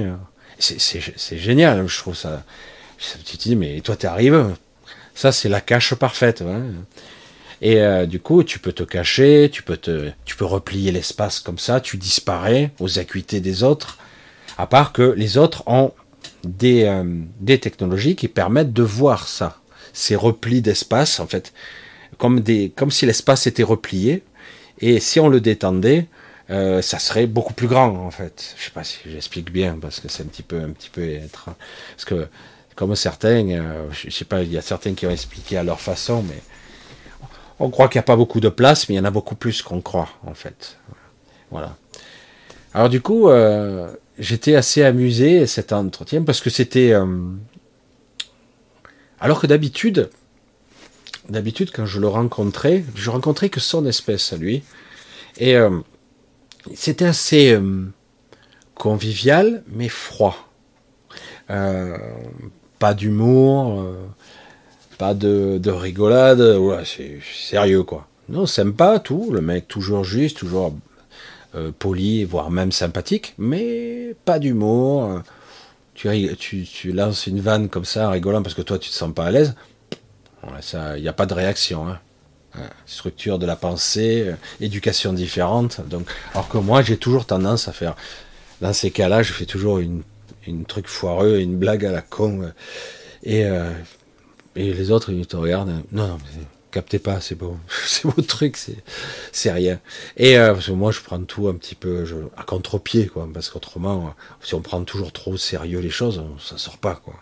C'est génial, je trouve ça. Tu te dis, mais toi, tu arrives, ça, c'est la cache parfaite. Et euh, du coup, tu peux te cacher, tu peux te, tu peux replier l'espace comme ça, tu disparais aux acuités des autres. À part que les autres ont des, euh, des technologies qui permettent de voir ça, ces replis d'espace, en fait, comme des, comme si l'espace était replié. Et si on le détendait, euh, ça serait beaucoup plus grand, en fait. Je sais pas si j'explique bien, parce que c'est un petit peu, un petit peu être, parce que comme certains, euh, je sais pas, il y a certains qui ont expliqué à leur façon, mais on croit qu'il n'y a pas beaucoup de place, mais il y en a beaucoup plus qu'on croit, en fait. Voilà. Alors du coup, euh, j'étais assez amusé cet entretien parce que c'était, euh, alors que d'habitude, d'habitude quand je le rencontrais, je rencontrais que son espèce à lui, et c'était assez convivial mais froid. Euh, pas d'humour, euh, pas de, de rigolade, c'est sérieux quoi. Non, sympa tout, le mec toujours juste, toujours euh, poli, voire même sympathique, mais pas d'humour. Tu, lances une vanne comme ça, rigolant parce que toi tu te sens pas à l'aise. Il n'y a pas de réaction. Hein. Structure de la pensée, euh, éducation différente. Donc, alors que moi j'ai toujours tendance à faire, dans ces cas-là, je fais toujours une truc foireux, une blague à la con. Euh, et, euh, et les autres, ils te regardent. Non, non, captez pas, c'est beau. c'est beau truc, c'est rien. Et moi, je prends tout un petit peu à contre-pied. Parce qu'autrement, si on prend toujours trop au sérieux les choses, ça sort pas, quoi.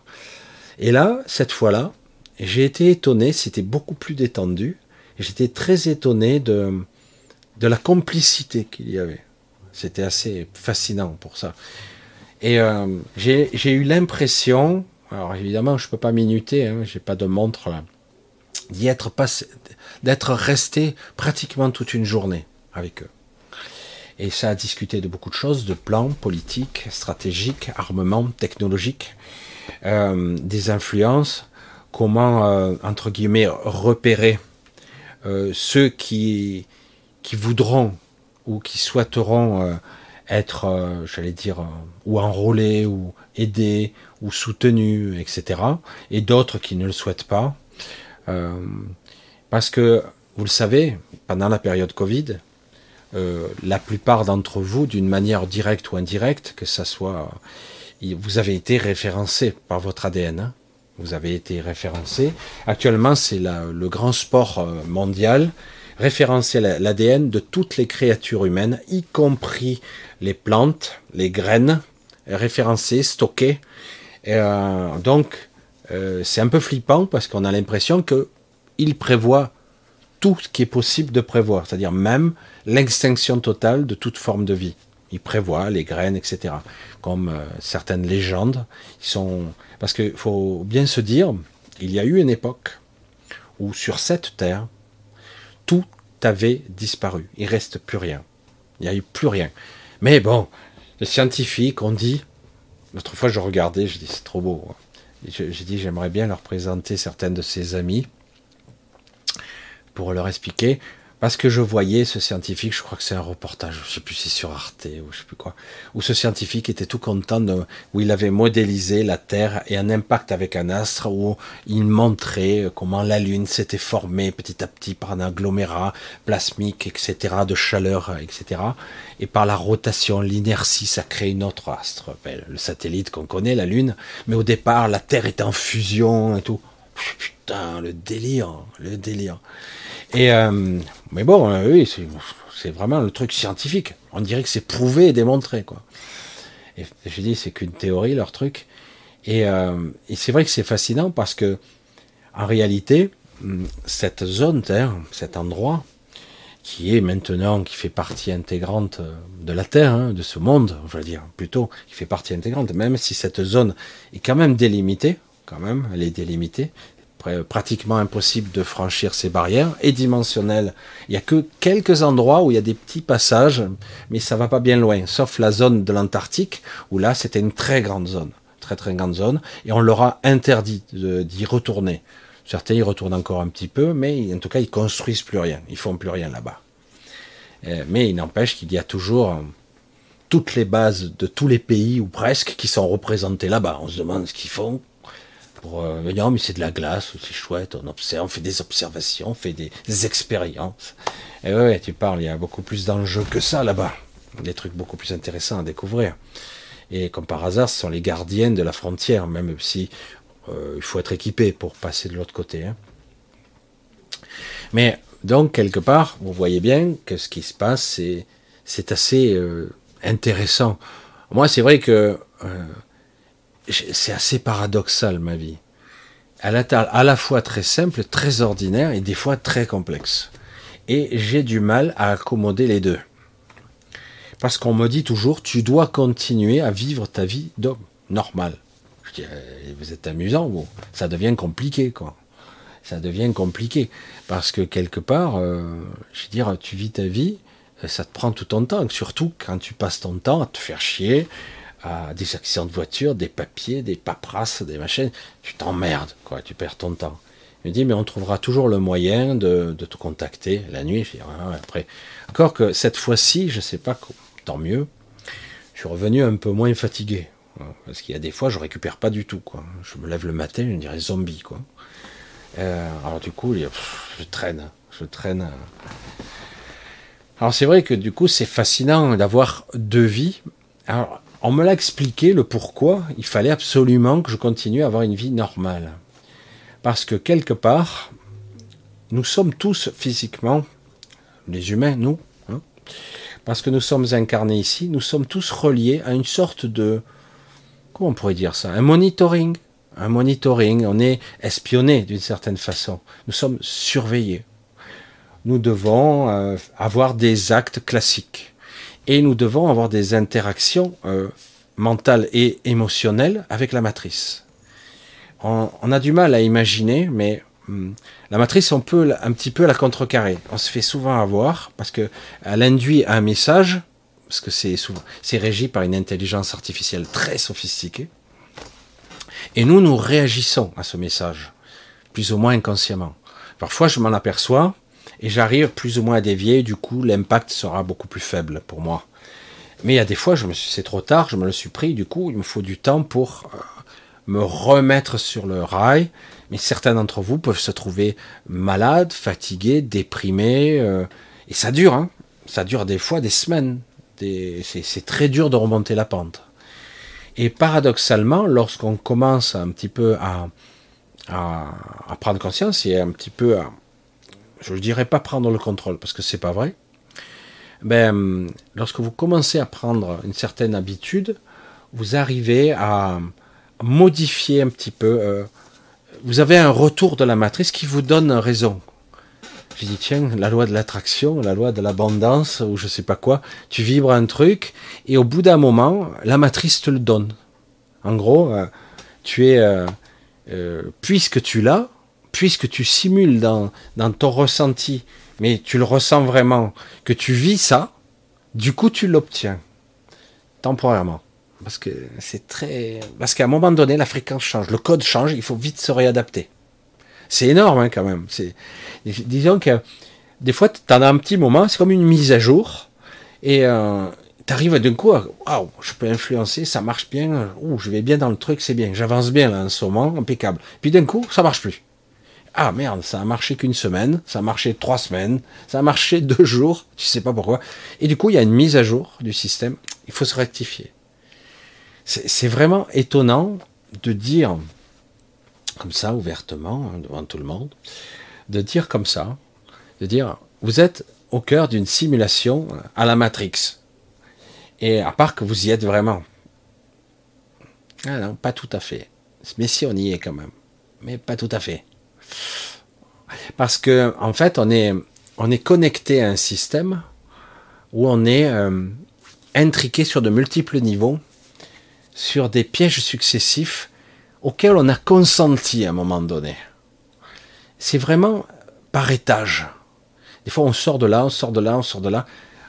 Et là, cette fois-là, j'ai été étonné, c'était beaucoup plus détendu. J'étais très étonné de, de la complicité qu'il y avait. C'était assez fascinant pour ça. Et euh, j'ai eu l'impression, alors évidemment je ne peux pas minuter, hein, j'ai pas de montre là, d'y être passé, d'être resté pratiquement toute une journée avec eux. Et ça a discuté de beaucoup de choses, de plans politiques, stratégiques, armement, technologiques, euh, des influences, comment, euh, entre guillemets, repérer euh, ceux qui, voudront ou qui souhaiteront euh, être, j'allais dire, ou enrôlé, ou aidé, ou soutenu, etc. Et d'autres qui ne le souhaitent pas. Parce que, vous le savez, pendant la période Covid, la plupart d'entre vous, d'une manière directe ou indirecte, que ça soit, vous avez été référencé par votre ADN. Hein. Vous avez été référencé. Actuellement, c'est le grand sport mondial référencer l'ADN de toutes les créatures humaines, y compris les plantes, les graines, référencées, stockées. Euh, donc, euh, c'est un peu flippant parce qu'on a l'impression qu'il prévoit tout ce qui est possible de prévoir, c'est-à-dire même l'extinction totale de toute forme de vie. Il prévoit les graines, etc. Comme euh, certaines légendes, ils sont parce qu'il faut bien se dire, il y a eu une époque où sur cette terre, tout avait disparu. Il reste plus rien. Il n'y a eu plus rien. Mais bon, les scientifiques ont dit, l'autre fois je regardais, je dis c'est trop beau. J'ai dit j'aimerais bien leur présenter certaines de ses amis pour leur expliquer parce que je voyais ce scientifique, je crois que c'est un reportage, je sais plus si sur Arte ou je sais plus quoi, où ce scientifique était tout content de, où il avait modélisé la Terre et un impact avec un astre où il montrait comment la Lune s'était formée petit à petit par un agglomérat plasmique, etc., de chaleur, etc. Et par la rotation, l'inertie, ça crée une autre astre, ben, le satellite qu'on connaît, la Lune. Mais au départ, la Terre était en fusion et tout. Putain, le délire, le délire. Euh, mais bon, euh, oui, c'est vraiment le truc scientifique. On dirait que c'est prouvé et démontré, quoi. Et je dis, c'est qu'une théorie leur truc. Et, euh, c'est vrai que c'est fascinant parce que en réalité, hum, cette zone Terre, cet endroit qui est maintenant, qui fait partie intégrante de la Terre, hein, de ce monde, je veux dire, plutôt, qui fait partie intégrante, même si cette zone est quand même délimitée, quand même, elle est délimitée, pratiquement impossible de franchir ces barrières, et dimensionnel. Il n'y a que quelques endroits où il y a des petits passages, mais ça va pas bien loin, sauf la zone de l'Antarctique, où là c'était une très grande zone, très très grande zone, et on leur a interdit d'y retourner. Certains y retournent encore un petit peu, mais en tout cas ils construisent plus rien, ils font plus rien là-bas. Euh, mais il n'empêche qu'il y a toujours euh, toutes les bases de tous les pays ou presque qui sont représentés là-bas. On se demande ce qu'ils font euh, venir, mais c'est de la glace, c'est chouette, on observe, on fait des observations, on fait des, expériences. Et ouais, tu parles, il y a beaucoup plus d'enjeux que ça là-bas, des trucs beaucoup plus intéressants à découvrir. Et comme par hasard, ce sont les gardiennes de la frontière, même si il faut être équipé pour passer de l'autre côté. Hein. Mais donc, quelque part, vous voyez bien que ce qui se passe, c'est, assez euh, intéressant. Moi, c'est vrai que euh, c'est assez paradoxal, ma vie. Elle est à la fois très simple, très ordinaire et des fois très complexe. Et j'ai du mal à accommoder les deux. Parce qu'on me dit toujours, tu dois continuer à vivre ta vie d'homme normal. Je dis, euh, vous êtes amusant, vous. Ça devient compliqué, quoi ça devient compliqué. Parce que quelque part, euh, je veux dire, tu vis ta vie, euh, ça te prend tout ton temps. Surtout quand tu passes ton temps à te faire chier, des accidents de voiture, des papiers, des paperasses, des machines, tu t'emmerdes, quoi, tu perds ton temps. Il me dit, mais on trouvera toujours le moyen de, te contacter la nuit. Je après, encore que cette fois-ci, je sais pas, tant mieux, je suis revenu un peu moins fatigué. Parce qu'il y a des fois, je récupère pas du tout, quoi. Je me lève le matin, je dirais zombie, quoi. Euh, alors du coup, je traîne, je traîne. Alors c'est vrai que du coup, c'est fascinant d'avoir deux vies. Alors, on me l'a expliqué le pourquoi. Il fallait absolument que je continue à avoir une vie normale. Parce que quelque part, nous sommes tous physiquement, les humains, nous, hein, parce que nous sommes incarnés ici, nous sommes tous reliés à une sorte de, comment on pourrait dire ça, un monitoring, un monitoring, on est espionné d'une certaine façon. Nous sommes surveillés. Nous devons euh, avoir des actes classiques. Et nous devons avoir des interactions euh, mentales et émotionnelles avec la matrice. On, a du mal à imaginer, mais hum, la matrice, on peut un petit peu la contrecarrer. On se fait souvent avoir parce qu'elle induit un message, parce que c'est souvent, c'est régi par une intelligence artificielle très sophistiquée. Et nous, nous réagissons à ce message, plus ou moins inconsciemment. Parfois, je m'en aperçois et j'arrive plus ou moins à dévier, du coup, l'impact sera beaucoup plus faible pour moi. Mais il y a des fois, je me c'est trop tard, je me le suis pris, du coup, il me faut du temps pour euh, me remettre sur le rail. Mais certains d'entre vous peuvent se trouver malades, fatigués, déprimés, euh, et ça dure, hein. Ça dure des fois des semaines. c'est très dur de remonter la pente. Et paradoxalement, lorsqu'on commence un petit peu à, à, prendre conscience et un petit peu à, je ne dirais pas prendre le contrôle parce que c'est pas vrai, ben, lorsque vous commencez à prendre une certaine habitude, vous arrivez à modifier un petit peu. Euh, vous avez un retour de la matrice qui vous donne raison. J'ai dit, tiens, la loi de l'attraction, la loi de l'abondance, ou je sais pas quoi, tu vibres un truc, et au bout d'un moment, la matrice te le donne. En gros, euh, tu es, euh, puisque tu l'as, puisque tu simules dans, ton ressenti, mais tu le ressens vraiment, que tu vis ça, du coup tu l'obtiens, temporairement. Parce que c'est très. Parce qu'à un moment donné, la fréquence change, le code change, il faut vite se réadapter. C'est énorme hein, quand même. Disons que des fois, tu en as un petit moment, c'est comme une mise à jour, et euh, tu arrives d'un coup, waouh, je peux influencer, ça marche bien, ouh, je vais bien dans le truc, c'est bien, j'avance bien là en ce moment, impeccable. Puis d'un coup, ça marche plus. Ah merde, ça a marché qu'une semaine, ça a marché trois semaines, ça a marché deux jours, tu sais pas pourquoi. Et du coup, il y a une mise à jour du système, il faut se rectifier. C'est vraiment étonnant de dire, comme ça, ouvertement, hein, devant tout le monde, de dire comme ça, de dire, vous êtes au cœur d'une simulation à la Matrix. Et à part que vous y êtes vraiment. Ah non, pas tout à fait. Mais si on y est quand même. Mais pas tout à fait. Parce que, en fait, on est, on est connecté à un système où on est euh, intriqué sur de multiples niveaux, sur des pièges successifs auquel on a consenti à un moment donné. C'est vraiment par étage. Des fois, on sort de là, on sort de là, on sort de là.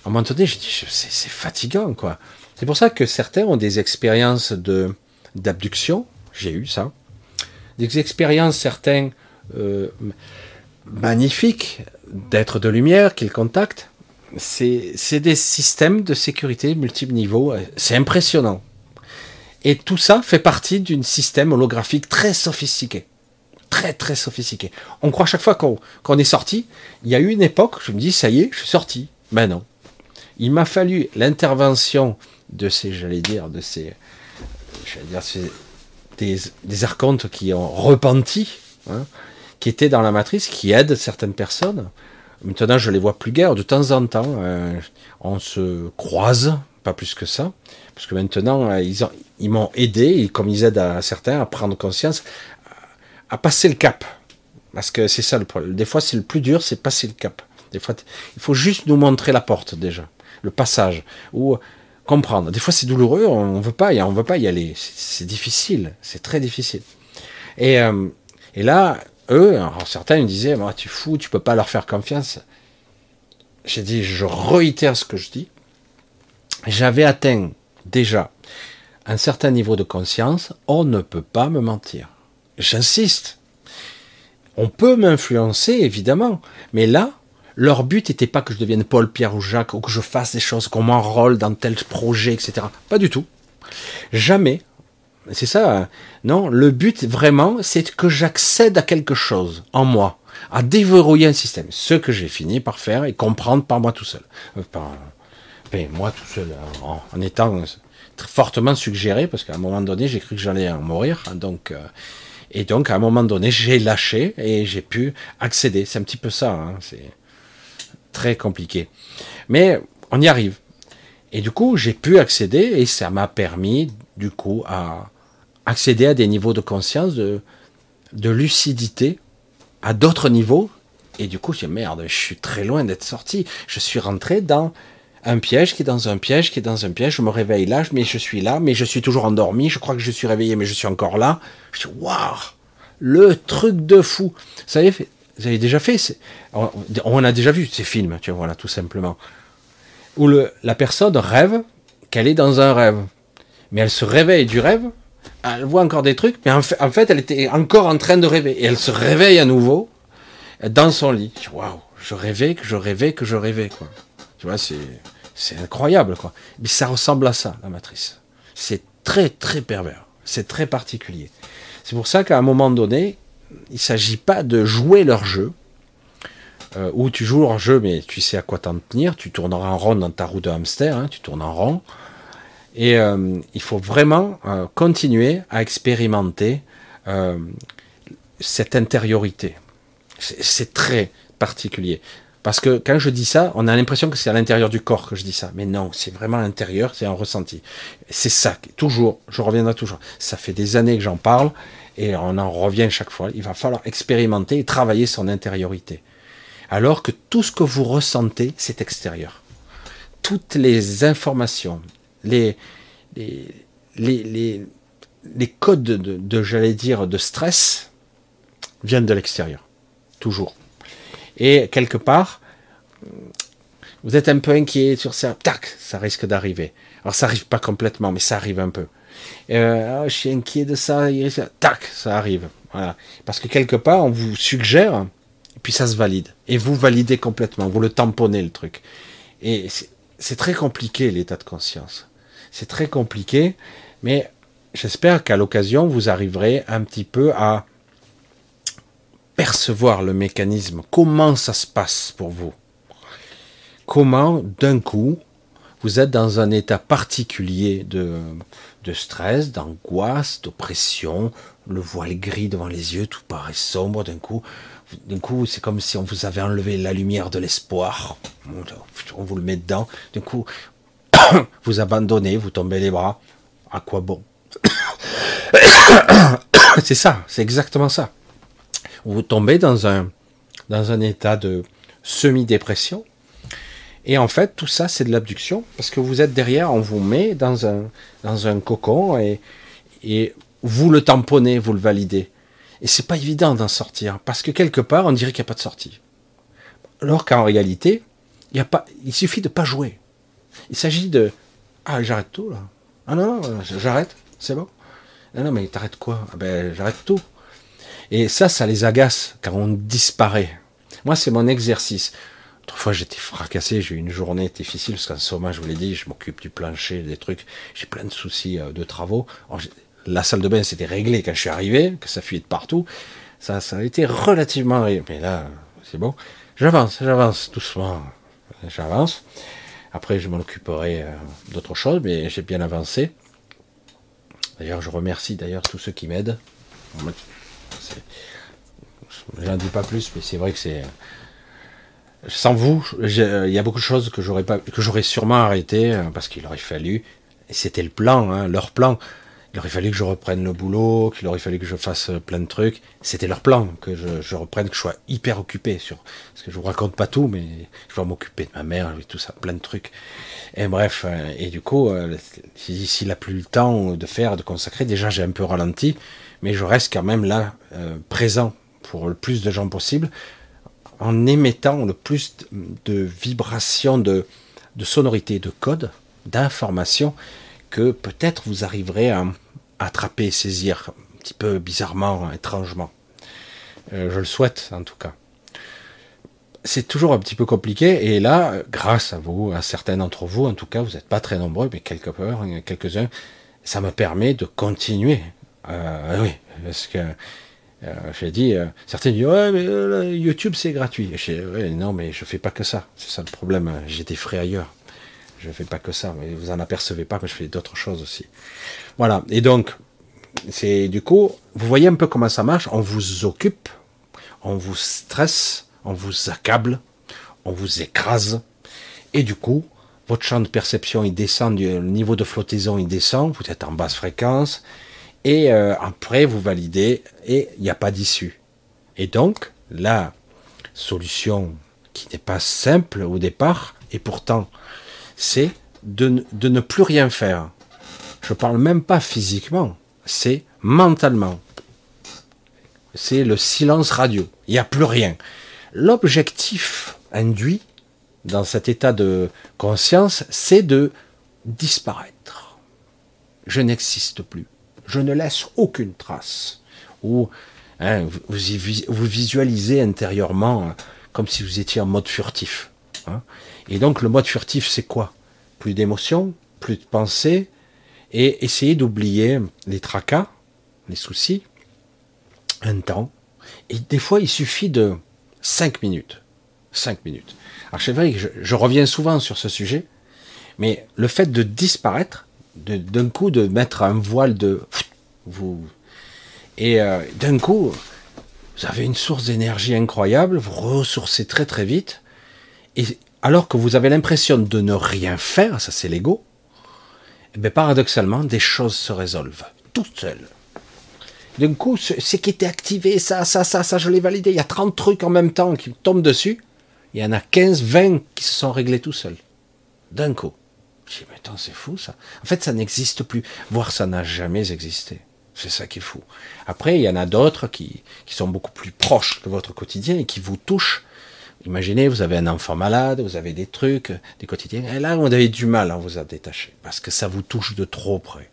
À un moment donné, je dis, c'est fatigant, quoi. C'est pour ça que certains ont des expériences de d'abduction, j'ai eu ça, des expériences certains euh, magnifiques d'êtres de lumière qu'ils contactent. C'est des systèmes de sécurité multiples niveaux, c'est impressionnant. Et tout ça fait partie d'un système holographique très sophistiqué. Très très sophistiqué. On croit chaque fois qu'on est sorti, il y a eu une époque, je me dis, ça y est, je suis sorti. Ben non. Il m'a fallu l'intervention de ces, j'allais dire, de ces, j'allais dire, des, des archontes qui ont repenti, hein, qui étaient dans la matrice, qui aident certaines personnes. Maintenant, je les vois plus guère. De temps en temps, euh, on se croise, pas plus que ça, parce que maintenant, euh, ils, ils m'ont aidé, comme ils aident à certains à prendre conscience, à passer le cap. Parce que c'est ça le problème. Des fois, c'est le plus dur, c'est passer le cap. Des fois, il faut juste nous montrer la porte déjà, le passage, ou comprendre. Des fois, c'est douloureux, on veut pas, veut pas y aller. C'est difficile, c'est très difficile. Et, euh, et là, eux, alors certains me disaient, moi, tu fous, tu peux pas leur faire confiance. J'ai dit, je réitère ce que je dis. J'avais atteint déjà un certain niveau de conscience, on ne peut pas me mentir. J'insiste. On peut m'influencer, évidemment, mais là, leur but n'était pas que je devienne Paul, Pierre ou Jacques, ou que je fasse des choses, qu'on m'enrôle dans tel projet, etc. Pas du tout. Jamais. C'est ça. Hein. Non, le but vraiment, c'est que j'accède à quelque chose en moi, à déverrouiller un système. Ce que j'ai fini par faire et comprendre par moi tout seul. Euh, par, ben, moi tout seul, en, étant fortement suggéré, parce qu'à un moment donné, j'ai cru que j'allais en mourir. Hein, euh, et donc, à un moment donné, j'ai lâché et j'ai pu accéder. C'est un petit peu ça. Hein, c'est très compliqué. Mais on y arrive. Et du coup, j'ai pu accéder et ça m'a permis, du coup, à accéder à des niveaux de conscience, de, lucidité, à d'autres niveaux. Et du coup, j'ai merde, je suis très loin d'être sorti. Je suis rentré dans un piège qui est dans un piège qui est dans un piège. Je me réveille là, mais je suis là, mais je suis toujours endormi. Je crois que je suis réveillé, mais je suis encore là. Je dis, waouh, le truc de fou. Ça y est, vous avez déjà fait, on a déjà vu ces films, tu vois, voilà, tout simplement, où le, la personne rêve qu'elle est dans un rêve, mais elle se réveille du rêve, elle voit encore des trucs, mais en fait, elle était encore en train de rêver, et elle se réveille à nouveau dans son lit. Waouh, je rêvais que je rêvais que je rêvais, quoi. Tu vois, c'est incroyable, quoi. Mais ça ressemble à ça, la matrice. C'est très, très pervers. C'est très particulier. C'est pour ça qu'à un moment donné, il ne s'agit pas de jouer leur jeu, euh, où tu joues leur jeu, mais tu sais à quoi t'en tenir, tu tourneras en rond dans ta roue de hamster, hein, tu tournes en rond. Et euh, il faut vraiment euh, continuer à expérimenter cette intériorité. C'est très particulier. Parce que quand je dis ça, on a l'impression que c'est à l'intérieur du corps que je dis ça. Mais non, c'est vraiment à l'intérieur, c'est un ressenti. C'est ça, toujours, je reviendrai toujours. Ça fait des années que j'en parle et on en revient chaque fois. Il va falloir expérimenter et travailler son intériorité. Alors que tout ce que vous ressentez, c'est extérieur. Toutes les informations, les, codes de, j'allais dire, de stress viennent de l'extérieur. Toujours. Et quelque part, vous êtes un peu inquiet sur ça, tac, ça risque d'arriver. Alors ça arrive pas complètement, mais ça arrive un peu. Euh, oh, je suis inquiet de ça, tac, ça arrive. Voilà. Parce que quelque part, on vous suggère, et puis ça se valide. Et vous validez complètement, vous le tamponnez le truc. Et c'est très compliqué l'état de conscience. C'est très compliqué, mais j'espère qu'à l'occasion, vous arriverez un petit peu à percevoir le mécanisme, comment ça se passe pour vous? Comment, d'un coup, vous êtes dans un état particulier de, de stress, d'angoisse, d'oppression, le voile gris devant les yeux, tout paraît sombre d'un coup. D'un coup, c'est comme si on vous avait enlevé la lumière de l'espoir. On vous le met dedans. D'un coup, vous abandonnez, vous tombez les bras. À quoi bon C'est ça, c'est exactement ça vous tombez dans un, dans un état de semi-dépression. Et en fait, tout ça, c'est de l'abduction, parce que vous êtes derrière, on vous met dans un, dans un cocon et, et vous le tamponnez, vous le validez. Et c'est pas évident d'en sortir, parce que quelque part, on dirait qu'il n'y a pas de sortie. Alors qu'en réalité, il, y a pas, il suffit de pas jouer. Il s'agit de Ah, j'arrête tout là. Ah non, non, j'arrête, c'est bon. Non, non, mais t'arrêtes quoi? Ah Ben, j'arrête tout. Et ça, ça les agace quand on disparaît. Moi, c'est mon exercice. Autrefois, j'étais fracassé, j'ai eu une journée difficile, parce qu'en moment, je vous l'ai dit, je m'occupe du plancher, des trucs, j'ai plein de soucis euh, de travaux. la salle de bain, c'était réglé quand je suis arrivé, que ça fuyait de partout. Ça, ça a été relativement Mais là, c'est bon. J'avance, j'avance doucement. J'avance. Après, je m'en occuperai euh, d'autres choses, mais j'ai bien avancé. D'ailleurs, je remercie d'ailleurs tous ceux qui m'aident. Je n'en dis pas plus, mais c'est vrai que c'est. Sans vous, il y a beaucoup de choses que j'aurais sûrement arrêté euh, parce qu'il aurait fallu. C'était le plan, hein, leur plan. Il aurait fallu que je reprenne le boulot, qu'il aurait fallu que je fasse euh, plein de trucs. C'était leur plan, que je, reprenne, que je sois hyper occupé sur. Parce que je vous raconte pas tout, mais je dois m'occuper de ma mère et tout ça, plein de trucs. Et bref, euh, et du coup, s'il n'a plus le temps de faire, de consacrer, déjà j'ai un peu ralenti, mais je reste quand même là, présent pour le plus de gens possible, en émettant le plus de vibrations, de, de sonorités, de codes, d'informations, que peut-être vous arriverez à attraper, saisir un petit peu bizarrement, étrangement. Euh, je le souhaite en tout cas. C'est toujours un petit peu compliqué et là, grâce à vous, à certains d'entre vous, en tout cas, vous n'êtes pas très nombreux, mais quelques quelques-uns, ça me permet de continuer. Euh, oui, parce que euh, j'ai dit, certains disent ouais mais YouTube c'est gratuit. Ouais, non mais je fais pas que ça. C'est ça le problème. J'ai des frais ailleurs. Je fais pas que ça. Mais vous en apercevez pas, mais je fais d'autres choses aussi. Voilà. Et donc c'est du coup, vous voyez un peu comment ça marche. On vous occupe, on vous stresse, on vous accable, on vous écrase, et du coup votre champ de perception il descend, le niveau de flottaison il descend. Vous êtes en basse fréquence et euh, après vous validez et il n'y a pas d'issue. Et donc la solution qui n'est pas simple au départ, et pourtant c'est de, de, ne plus rien faire. Je ne parle même pas physiquement, c'est mentalement. C'est le silence radio. Il n'y a plus rien. L'objectif induit dans cet état de conscience, c'est de disparaître. Je n'existe plus je ne laisse aucune trace. Ou hein, vous, visualisez intérieurement euh, comme si vous étiez en mode furtif. Hein. Et donc le mode furtif, c'est quoi? Plus d'émotions, plus de pensées, et essayer d'oublier les tracas, les soucis, un temps. Et des fois, il suffit de 5 minutes. 5 minutes. Alors c'est vrai que je reviens souvent sur ce sujet, mais le fait de disparaître, d'un coup de mettre un voile de vous et euh, d'un coup vous avez une source d'énergie incroyable, vous ressourcez très très vite et alors que vous avez l'impression de ne rien faire, ça c'est l'ego, paradoxalement des choses se résolvent toutes seules. D'un coup, ce, qui était activé, ça, ça, ça, ça, je l'ai validé. Il y a 30 trucs en même temps qui tombent dessus. Il y en a 15, 20 qui se sont réglés tout seuls. D'un coup. Je dis, mais attends, c'est fou ça. En fait, ça n'existe plus. Voire ça n'a jamais existé. C'est ça qui est fou. Après, il y en a d'autres qui, qui sont beaucoup plus proches de votre quotidien et qui vous touchent. Imaginez, vous avez un enfant malade, vous avez des trucs, des quotidiens, et là, vous avez du mal à vous en détacher, parce que ça vous touche de trop près.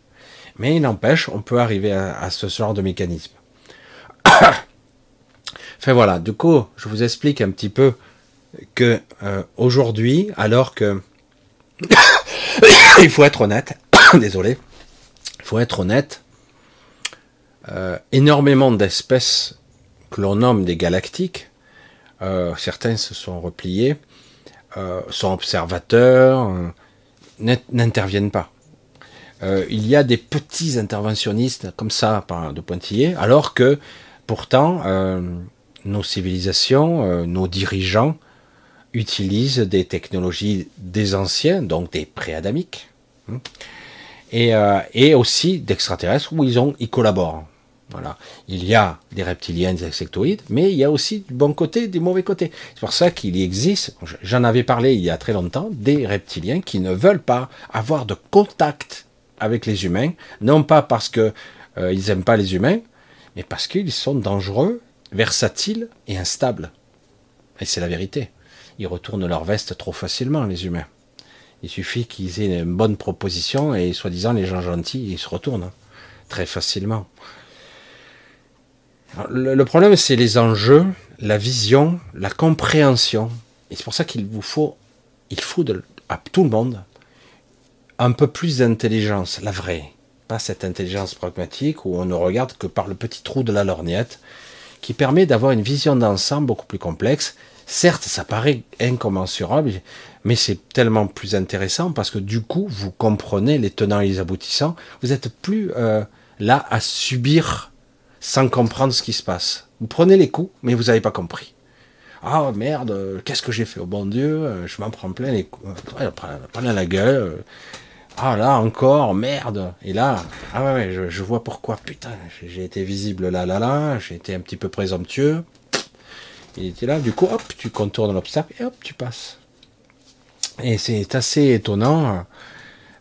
Mais il n'empêche, on peut arriver à, ce genre de mécanisme. enfin voilà, du coup, je vous explique un petit peu que euh, aujourd'hui, alors que il faut être honnête, désolé, il faut être honnête, euh, énormément d'espèces que l'on nomme des galactiques, euh, certains se sont repliés, euh, sont observateurs, n'interviennent pas. il y a des petits interventionnistes comme ça, de pointillés, alors que pourtant nos civilisations, nos dirigeants utilisent des technologies des anciens, donc des préadamiques, hein, et, et aussi d'extraterrestres où ils, ont, ils collaborent. Il y a des reptiliens, des insectoïdes, mais il y a aussi du bon côté, des mauvais côtés. C'est pour ça qu'il existe, j'en avais parlé il y a très longtemps, des reptiliens qui ne veulent pas avoir de contact avec les humains, non pas parce qu'ils euh, n'aiment pas les humains, mais parce qu'ils sont dangereux, versatiles et instables. Et c'est la vérité. Ils retournent leur veste trop facilement, les humains. Il suffit qu'ils aient une bonne proposition et soi-disant les gens gentils, ils se retournent. très facilement. Le, problème, c'est les enjeux, la vision, la compréhension. Et c'est pour ça qu'il vous faut, il faut à tout le monde un peu plus d'intelligence, la vraie. Pas cette intelligence pragmatique où on ne regarde que par le petit trou de la lorgnette, qui permet d'avoir une vision d'ensemble beaucoup plus complexe. Certes, ça paraît incommensurable, mais c'est tellement plus intéressant parce que du coup, vous comprenez les tenants et les aboutissants. Vous êtes plus euh, là à subir sans comprendre ce qui se passe. Vous prenez les coups, mais vous n'avez pas compris. Ah merde, qu'est-ce que j'ai fait? Au bon Dieu Je m'en prends plein les coups, plein la gueule. Ah là encore, merde. Et là, ah ouais, je, vois pourquoi. Putain, j'ai été visible là, là, là. J'ai été un petit peu présomptueux. Il était là, du coup, hop, tu contournes l'obstacle et hop, tu passes. Et c'est assez étonnant.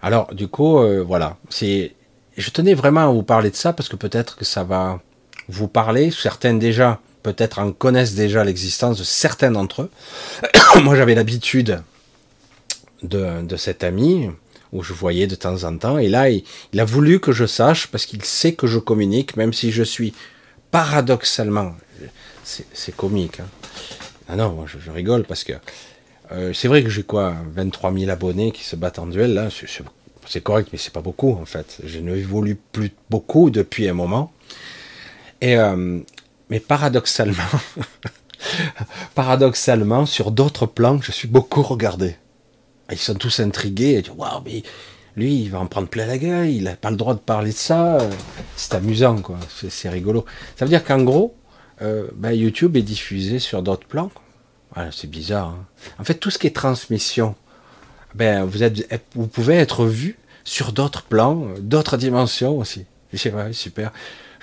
Alors, du coup, euh, voilà. C'est, je tenais vraiment à vous parler de ça parce que peut-être que ça va vous parler. Certains déjà, peut-être en connaissent déjà l'existence de certains d'entre eux. Moi, j'avais l'habitude de, de cet ami où je voyais de temps en temps. Et là, il, a voulu que je sache, parce qu'il sait que je communique, même si je suis paradoxalement, c'est comique. Hein. Ah non, moi je, rigole parce que euh, c'est vrai que j'ai quoi, 23 000 abonnés qui se battent en duel là. C'est correct, mais c'est pas beaucoup en fait. Je n'évolue plus beaucoup depuis un moment. Et euh, mais paradoxalement, paradoxalement, sur d'autres plans, je suis beaucoup regardé. Ils sont tous intrigués. Waouh, mais lui, il va en prendre plein la gueule. Il n'a pas le droit de parler de ça. C'est amusant, quoi. C'est rigolo. Ça veut dire qu'en gros, euh, ben, YouTube est diffusé sur d'autres plans. C'est bizarre. Hein. En fait, tout ce qui est transmission, ben, vous, êtes, vous pouvez être vu sur d'autres plans, d'autres dimensions aussi. Je sais pas, super.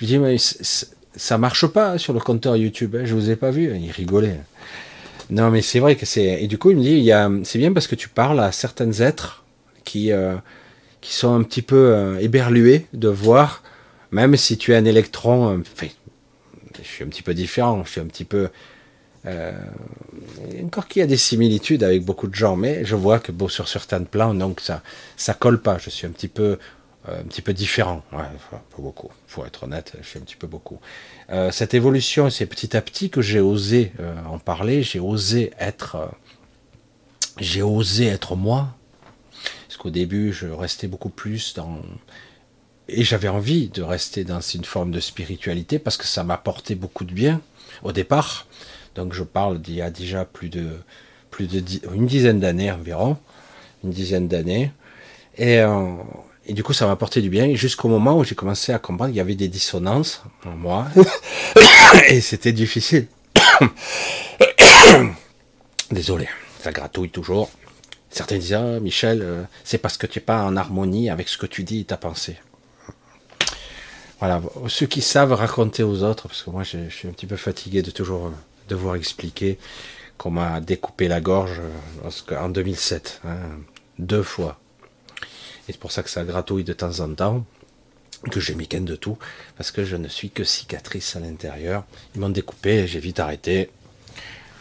Je dis, mais ça marche pas sur le compteur YouTube. Hein, je vous ai pas vu. Il rigolait. Non, mais c'est vrai que c'est. Et du coup, il me dit, c'est bien parce que tu parles à certains êtres qui, euh, qui sont un petit peu euh, éberlués de voir, même si tu es un électron. Euh, enfin, je suis un petit peu différent, je suis un petit peu. encore qu'il y a des similitudes avec beaucoup de gens, mais je vois que bon, sur certains plans, donc ça, ça colle pas. Je suis un petit peu un petit peu différent. Ouais, pas beaucoup. Faut être honnête, je suis un petit peu beaucoup. Euh, cette évolution, c'est petit à petit que j'ai osé euh, en parler. J'ai osé être, euh, j'ai osé être moi. Parce qu'au début, je restais beaucoup plus dans et j'avais envie de rester dans une forme de spiritualité parce que ça m'apportait beaucoup de bien au départ. Donc je parle d'il y a déjà plus de plus de une dizaine d'années environ, une dizaine d'années. Et et du coup, ça m'a apporté du bien jusqu'au moment où j'ai commencé à comprendre qu'il y avait des dissonances en moi. et c'était difficile. Désolé, ça gratouille toujours. Certains disent, ah, Michel, euh, c'est parce que tu n'es pas en harmonie avec ce que tu dis et ta pensée. Voilà, ceux qui savent raconter aux autres, parce que moi je, suis un petit peu fatigué de toujours euh, devoir expliquer qu'on m'a découpé la gorge euh, en 2007, hein, deux fois c'est pour ça que ça gratouille de temps en temps, que j'ai mis de tout, parce que je ne suis que cicatrice à l'intérieur. Ils m'ont découpé, j'ai vite arrêté.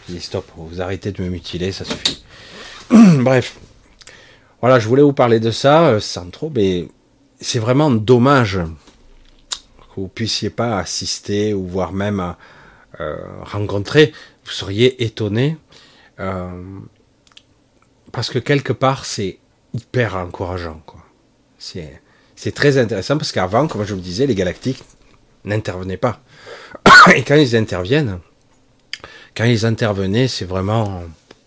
J'ai dit stop, vous arrêtez de me mutiler, ça suffit. Bref. Voilà, je voulais vous parler de ça, euh, sans trop, mais c'est vraiment dommage que vous puissiez pas assister ou voir même euh, rencontrer. Vous seriez étonné. Euh, parce que quelque part, c'est hyper encourageant. C'est, très intéressant parce qu'avant, comme je vous disais, les galactiques n'intervenaient pas. Et quand ils interviennent, quand ils intervenaient, c'est vraiment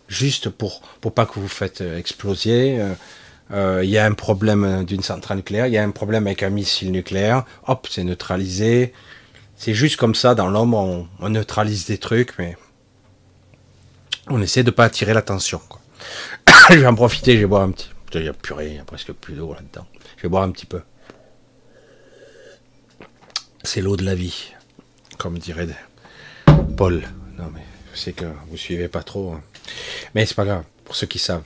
juste pour, pour pas que vous faites euh, exploser. Euh, euh, il y a un problème d'une centrale nucléaire, il y a un problème avec un missile nucléaire, hop, c'est neutralisé. C'est juste comme ça, dans l'homme, on, neutralise des trucs, mais on essaie de pas attirer l'attention. je vais en profiter, je vais boire un petit. Il n'y a purée, il n'y a presque plus d'eau là-dedans. Je boire un petit peu. C'est l'eau de la vie, comme dirait Paul. Non, mais je sais que vous suivez pas trop. Hein. Mais c'est pas grave, pour ceux qui savent.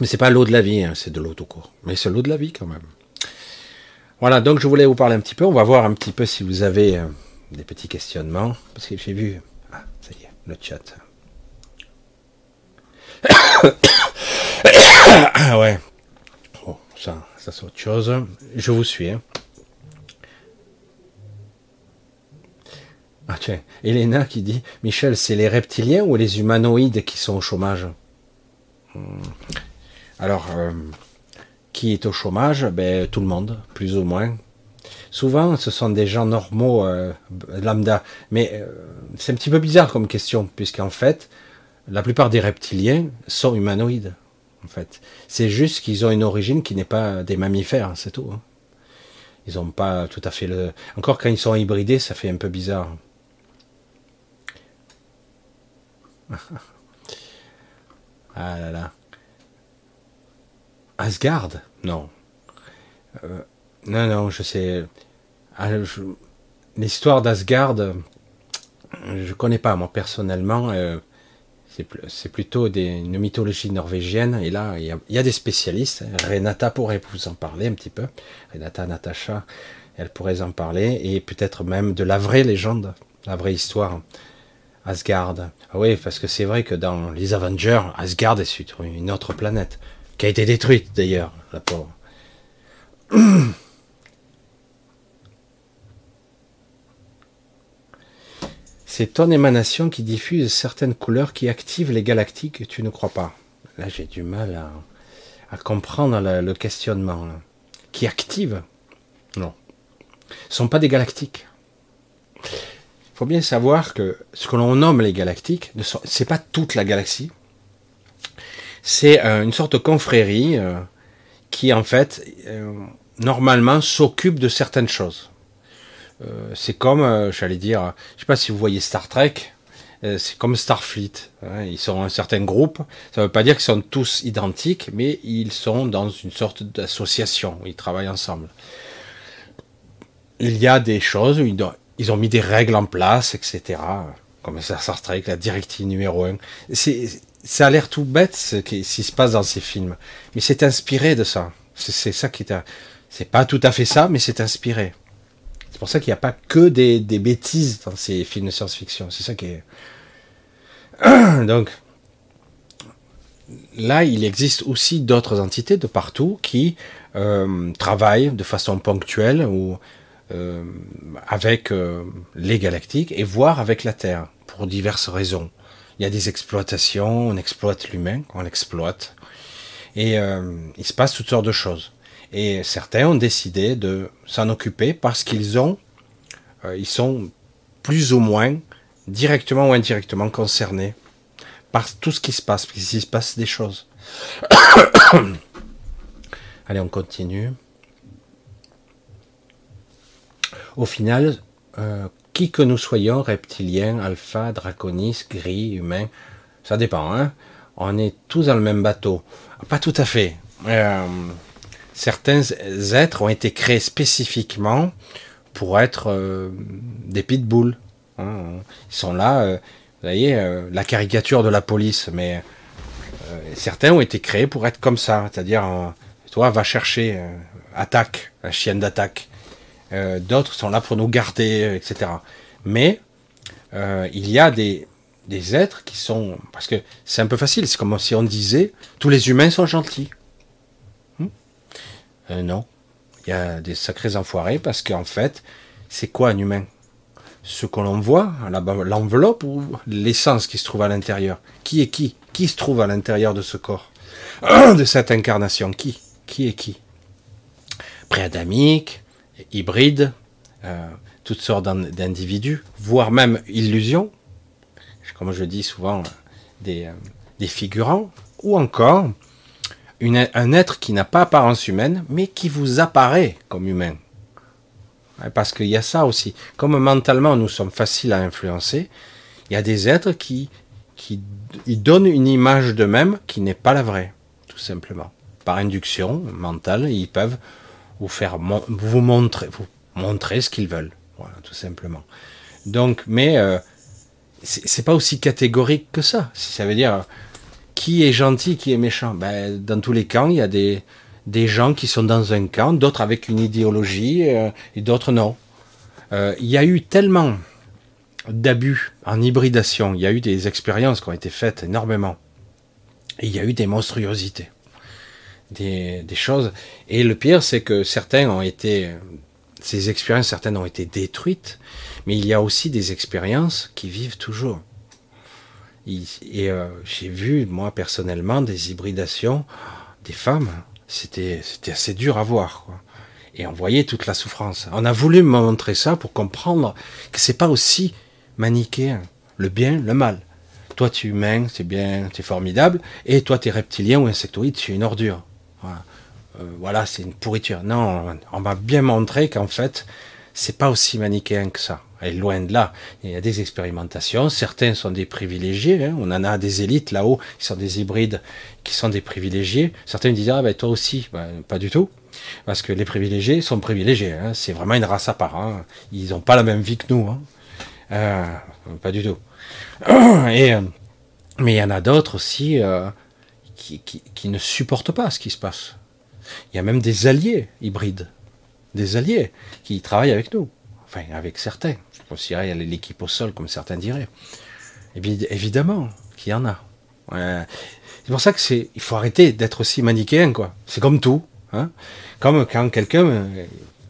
Mais c'est pas l'eau de la vie, hein, c'est de l'eau tout court. Mais c'est l'eau de la vie quand même. Voilà, donc je voulais vous parler un petit peu. On va voir un petit peu si vous avez euh, des petits questionnements. Parce que j'ai vu. Ah, ça y est, le chat. ah ouais c'est autre chose. Je vous suis. Hein. Ah tiens, Elena qui dit Michel, c'est les reptiliens ou les humanoïdes qui sont au chômage? Hmm. Alors, euh, qui est au chômage? Ben, Tout le monde, plus ou moins. Souvent, ce sont des gens normaux, euh, lambda. Mais euh, c'est un petit peu bizarre comme question, puisqu'en fait, la plupart des reptiliens sont humanoïdes. En fait, c'est juste qu'ils ont une origine qui n'est pas des mammifères, c'est tout. Hein. Ils n'ont pas tout à fait le. Encore quand ils sont hybridés, ça fait un peu bizarre. ah là là. Asgard? Non. Euh, non, non, je sais. Ah, l'histoire d'Asgard, je connais pas moi personnellement. Euh, c'est plutôt des, une mythologie norvégienne. Et là, il y, a, des spécialistes. Renata pourrait vous en parler un petit peu. Renata Natacha, elle pourrait en parler. Et peut-être même de la vraie légende, la vraie histoire. Asgard. Ah oui, parce que c'est vrai que dans les Avengers, Asgard est sur une autre planète, qui a été détruite d'ailleurs, la pauvre. C'est ton émanation qui diffuse certaines couleurs qui activent les galactiques, tu ne crois pas? Là, j'ai du mal à, comprendre le, questionnement. Qui active? Non. Ce ne sont pas des galactiques. Il faut bien savoir que ce que l'on nomme les galactiques, ce n'est pas toute la galaxie. C'est euh, une sorte de confrérie euh, qui, en fait, euh, normalement s'occupe de certaines choses. Euh, c'est comme, euh, j'allais dire, je sais pas si vous voyez Star Trek, euh, c'est comme Starfleet. Hein, ils sont un certain groupe. Ça ne veut pas dire qu'ils sont tous identiques, mais ils sont dans une sorte d'association. Ils travaillent ensemble. Il y a des choses où ils ont, mis des règles en place, etc. Comme Star Trek, la directive numéro 1. Ça a l'air tout bête ce qui, se passe dans ces films. Mais c'est inspiré de ça. C'est ça qui est. C'est pas tout à fait ça, mais c'est inspiré. C'est pour ça qu'il n'y a pas que des, bêtises dans ces films de science-fiction. C'est ça qui est. Donc, là, il existe aussi d'autres entités de partout qui euh, travaillent de façon ponctuelle ou euh, avec euh, les galactiques et voire avec la Terre pour diverses raisons. Il y a des exploitations, on exploite l'humain, on l'exploite, et il se passe toutes sortes de choses. Et certains ont décidé de s'en occuper parce qu'ils ont, euh, sont plus ou moins directement ou indirectement concernés par tout ce qui se passe, parce qu'il se passe des choses. Allez, on continue. Au final, euh, qui que nous soyons, reptiliens, alpha, draconis, gris, humains, ça dépend, hein on est tous dans le même bateau. Pas tout à fait. Euh, certains êtres ont été créés spécifiquement pour être euh, des pitbulls. Hein. Ils sont là, euh, vous voyez, euh, la caricature de la police, mais certains ont été créés pour être comme ça, c'est-à-dire, toi, va chercher, attaque, un chien d'attaque. D'autres sont là pour nous garder, etc. Mais il y a des, des êtres qui sont, parce que c'est un peu facile, c'est comme si on disait, tous les humains sont gentils. Euh, non. Il y a des sacrés enfoirés parce qu'en fait, c'est quoi un humain? Ce que l'on voit, l'enveloppe ou l'essence qui se trouve à l'intérieur? Qui est qui? Qui se trouve à l'intérieur de ce corps De cette incarnation? Qui? Qui est qui? Préadamique, hybride, euh, toutes sortes d'individus, voire même illusions, comme je dis souvent, euh, des figurants, ou encore un être qui n'a pas apparence humaine, mais qui vous apparaît comme humain. Parce qu'il y a ça aussi. Comme mentalement nous sommes faciles à influencer, il y a des êtres qui, qui ils donnent une image d'eux-mêmes qui n'est pas la vraie, tout simplement. Par induction mentale, ils peuvent vous faire vous montrer, vous montrer ce qu'ils veulent, tout simplement. Donc, mais euh, c'est pas aussi catégorique que ça. Ça veut dire qui est gentil, qui est méchant? Ben, Dans tous les camps, il y a des, gens qui sont dans un camp, d'autres avec une idéologie euh, et d'autres non. Euh, il y a eu tellement d'abus en hybridation, il y a eu des expériences qui ont été faites énormément. Il y a eu des monstruosités, des, des choses. Et le pire, c'est que certains ont été ces expériences, certaines ont été détruites, mais il y a aussi des expériences qui vivent toujours. Et euh, j'ai vu, moi personnellement, des hybridations des femmes. C'était, assez dur à voir. Et on voyait toute la souffrance. On a voulu me montrer ça pour comprendre que c'est pas aussi manichéen. Le bien, le mal. Toi, tu es humain, c'est bien, c'est formidable. Et toi, tu es reptilien ou insectoïde, tu es une ordure. Voilà, euh, voilà c'est une pourriture. Non, on m'a bien montré qu'en fait, c'est pas aussi manichéen que ça. Et loin de là, il y a des expérimentations. Certains sont des privilégiés. Hein. On en a des élites là-haut qui sont des hybrides, qui sont des privilégiés. Certains disent ah ben toi aussi, ben, pas du tout, parce que les privilégiés sont privilégiés. Hein. C'est vraiment une race à part. Hein. Ils n'ont pas la même vie que nous. Euh, pas du tout. Euh, mais il y en a d'autres aussi euh, qui ne supportent pas ce qui se passe. Il y a même des alliés hybrides, des alliés qui travaillent avec nous avec certains, je considérais l'équipe au sol comme certains diraient. Évidemment qu'il y en a. C'est pour ça que c'est, il faut arrêter d'être aussi manichéen quoi. C'est comme tout, hein. Comme quand quelqu'un,